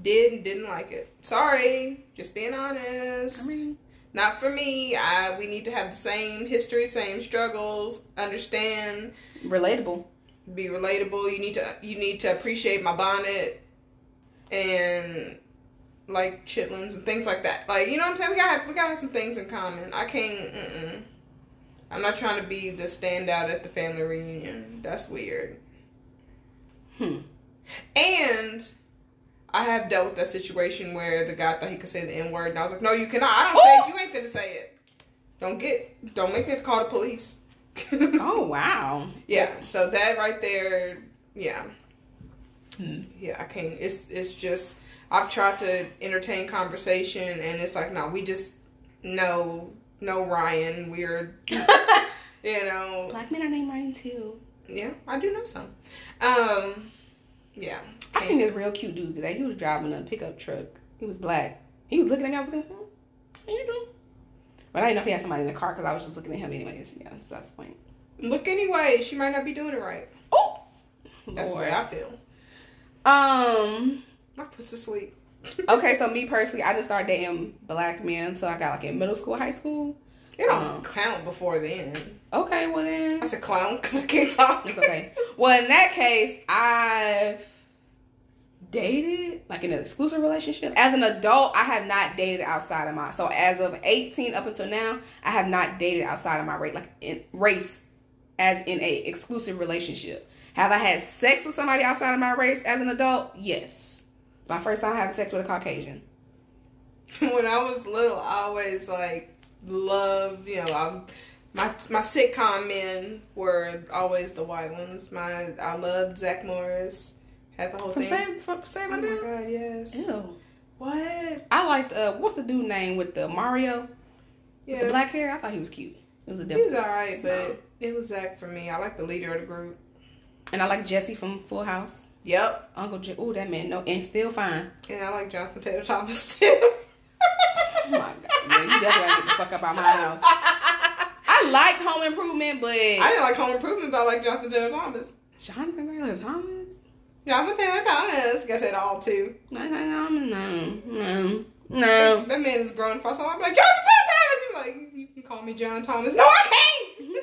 Did and didn't like it. Sorry, just being honest. mean, Not for me. I we need to have the same history, same struggles, understand, relatable. be relatable. You need to you need to appreciate my bonnet and like chitlins and things like that. Like you know what I'm saying? We gotta have, we gotta have some things in common. I can't. Mm-mm. I'm not trying to be the standout at the family reunion. That's weird. Hmm. And I have dealt with that situation where the guy thought he could say the N word, and I was like, "No, you cannot. I don't say it. You ain't finna say it. Don't get. Don't make me have to call the police." Oh wow. Yeah. So that right there, yeah, Hmm. yeah. I can't. It's it's just I've tried to entertain conversation, and it's like, no, we just no no Ryan. We're you know Black men are named Ryan too. yeah. I do know some. Um, yeah. I seen this real cute dude today. He was driving a pickup truck. He was black. He was looking at me. I was looking, hmm, how you doing? But I didn't know if he had somebody in the car because I was just looking at him anyways. Yeah, that's, that's the point. Look anyway. She might not be doing it right. Oh, That's the way I feel. Um. My foot's asleep. Okay, so me personally, I didn't start dating black men until I got like in middle school, high school. It don't Um, count before then. Okay, well then I said clown because I can't talk. it's okay. well, in that case, I've dated like in an exclusive relationship. As an adult, I have not dated outside of my. So as of eighteen up until now, I have not dated outside of my race, like in race, as in a exclusive relationship. Have I had sex with somebody outside of my race as an adult? Yes. It's my first time having sex with a Caucasian. when I was little, I always like loved, you know, I, my my sitcom men were always the white ones. My I loved Zach Morris. Had the whole From thing. Save, from Save oh My my god, yes. Ew. What? I liked uh what's the dude name with the Mario with Yeah, the black hair? I thought he was cute. It was a he was alright, but it was Zach for me. I like the leader of the group. And I like Jesse from Full House. Yep, Uncle Je- oh that man no and still fine. and I like Jonathan Taylor Thomas too. Oh my god. Yeah, you definitely gotta get the fuck up out my house. I liked Home Improvement, but I didn't like Home Improvement, but I like Jonathan Taylor Thomas. Jonathan Taylor Thomas. Jonathan Taylor Thomas. Guess it all too. No, no, no, no, no. That man is grown for so I'm like Jonathan Taylor Thomas. He's like, you can call me John Thomas. No, I can't. Mm-hmm.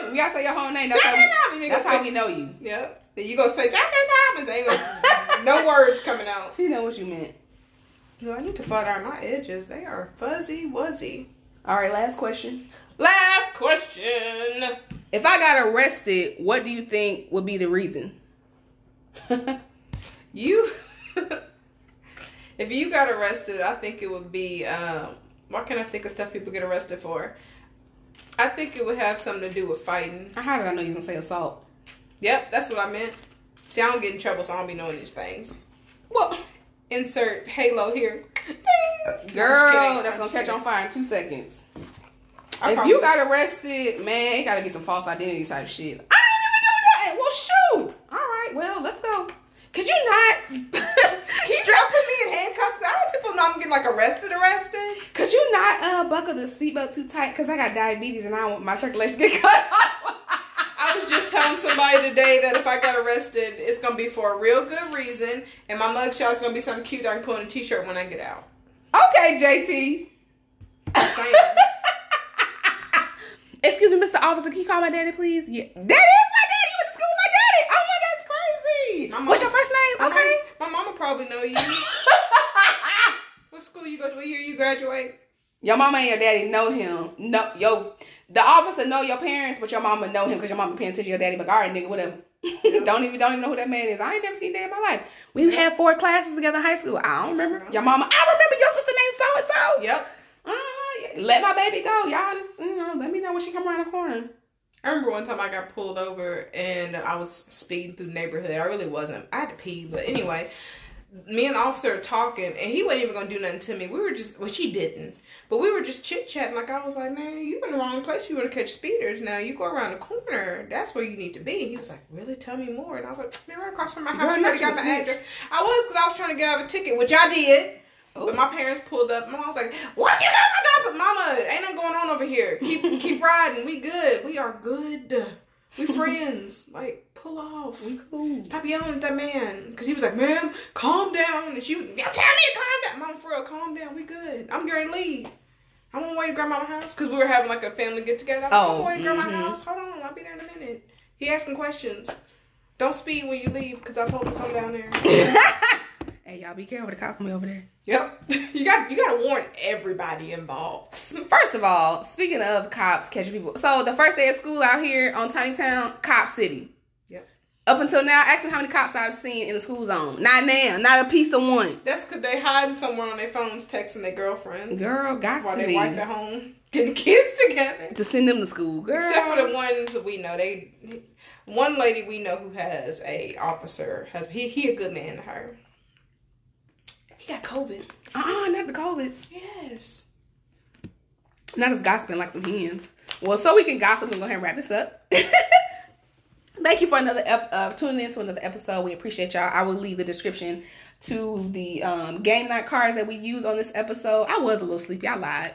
Jonathan You gotta say your whole name. That's how Jonathan we, that's how we know you. Yep. Then you gonna say Jonathan Thomas. Ain't gonna, no words coming out. He know what you meant. No, I need to flat iron my edges. They are fuzzy wuzzy. All right, last question. Last question. If I got arrested, what do you think would be the reason? You, if you got arrested, I think it would be. Um, why can't I think of stuff people get arrested for? I think it would have something to do with fighting. How did I know you was gonna say assault? Yep, that's what I meant. See, I don't get in trouble, so I don't be knowing these things. Well, Insert Halo here. Ding. girl, that's gonna catch on fire in two seconds. I if probably- you got arrested, man, it gotta be some false identity type shit. I ain't even do that. Well, shoot. All right, well, let's go. Could you not? Put me in handcuffs? I don't people know I'm getting like arrested, arrested. Could you not uh, buckle the seatbelt too tight? Cause I got diabetes and I don't want my circulation to get cut off. I was just telling somebody today that if I got arrested, it's gonna be for a real good reason, and my mugshot is gonna be something cute I can put on a t-shirt when I get out. okay, JT. Excuse me, Mr. Officer, can you call my daddy, please? Yeah. That is my daddy. You went to school with my daddy. Oh my god, it's crazy. My mom- What's your first name? My Okay. my mama probably know you. what school you go to? What year you graduate? your mama and your daddy know him. No, yo, the officer know your parents, but your mama know him because your mama paying attention to your daddy. But all right, nigga, whatever. don't even don't even know who that man is. I ain't never seen that in my life. We had four classes together in high school. I don't remember. Your mama, I remember your sister named so and so. Yep. Uh, let my baby go. Y'all just you know, let me know when she come around the corner. I remember one time I got pulled over and I was speeding through the neighborhood. I really wasn't. I had to pee, but anyway, me and the officer were talking, and he wasn't even gonna do nothing to me. We were just, well, she didn't, but we were just chit chatting. Like I was like, man, you in the wrong place. If you want to catch speeders now. You go around the corner. That's where you need to be. He was like, really? Tell me more. And I was like, they're right across from my house. Girl, you already got my address. I was because I was trying to get out of a ticket, which I did. But my parents pulled up. My mom was like, "What you got my But mama, ain't nothing going on over here. Keep keep riding. We good. We are good. We friends. Like pull off. We cool. Stop yelling at that man. Cause he was like, "Ma'am, calm down." And she was, "Yeah, tell me to calm down, mom. For real, calm down. We good. I'm going to leave. I'm on my way to grandma's house because we were having like a family get together. I'm Oh, on my way to grandma's mhm. house. Hold on, I'll be there in a minute. He asking questions. Don't speed when you leave because I told him to come down there. hey, y'all be careful. With the cop coming over there. Yep. You got you got to warn everybody involved. First of all, speaking of cops catching people, so the first day of school out here on Tiny Town, Cop City. Yep. Up until now, ask me how many cops I've seen in the school zone. Not now, not a piece of one. That's because they hiding somewhere on their phones, texting their girlfriends Girl, got while to their be wife at home getting kids together. to send them to school. Girl, Except for the ones that we know, they one lady we know who has a officer has he he a good man to her. Got COVID. uh-uh, not the COVID. Yes. Not as gossiping like some hens. Well, so we can gossip, we're going to wrap this up. Thank you for another ep- uh, tuning in to another episode. We appreciate y'all. I will leave the description to the um, game night cards that we use on this episode. I was a little sleepy. I lied.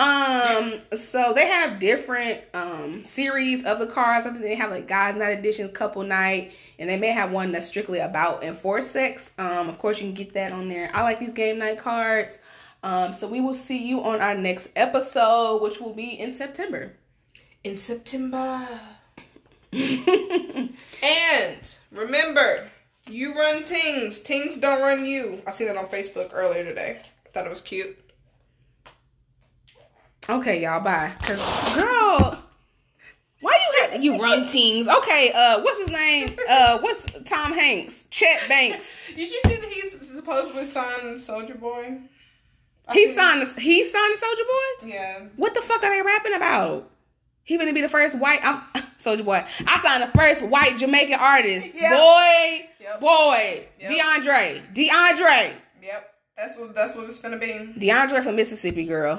Um, so they have different um series of the cards. I think they have like guys night edition, couple night, and they may have one that's strictly about enforced sex. Um, of course you can get that on there. I like these game night cards. Um, so we will see you on our next episode, which will be in September. In September. And remember, you run things. Things don't run you. I seen it on Facebook earlier today. Thought it was cute. Okay, y'all, bye. Girl, why you had you run teams? Okay, uh, what's his name? Uh, what's Tom Hanks? Chet Hanks. Did you see that he's supposedly signed Soulja Boy? I He signed. The, he signed the Soulja Boy. Yeah. What the fuck are they rapping about? He gonna be the first white Soulja Boy. I signed the first white Jamaican artist. Yeah. Boy, Yep. boy, Yep. DeAndre, DeAndre, Yep. That's what that's what it's gonna be. DeAndre from Mississippi, girl.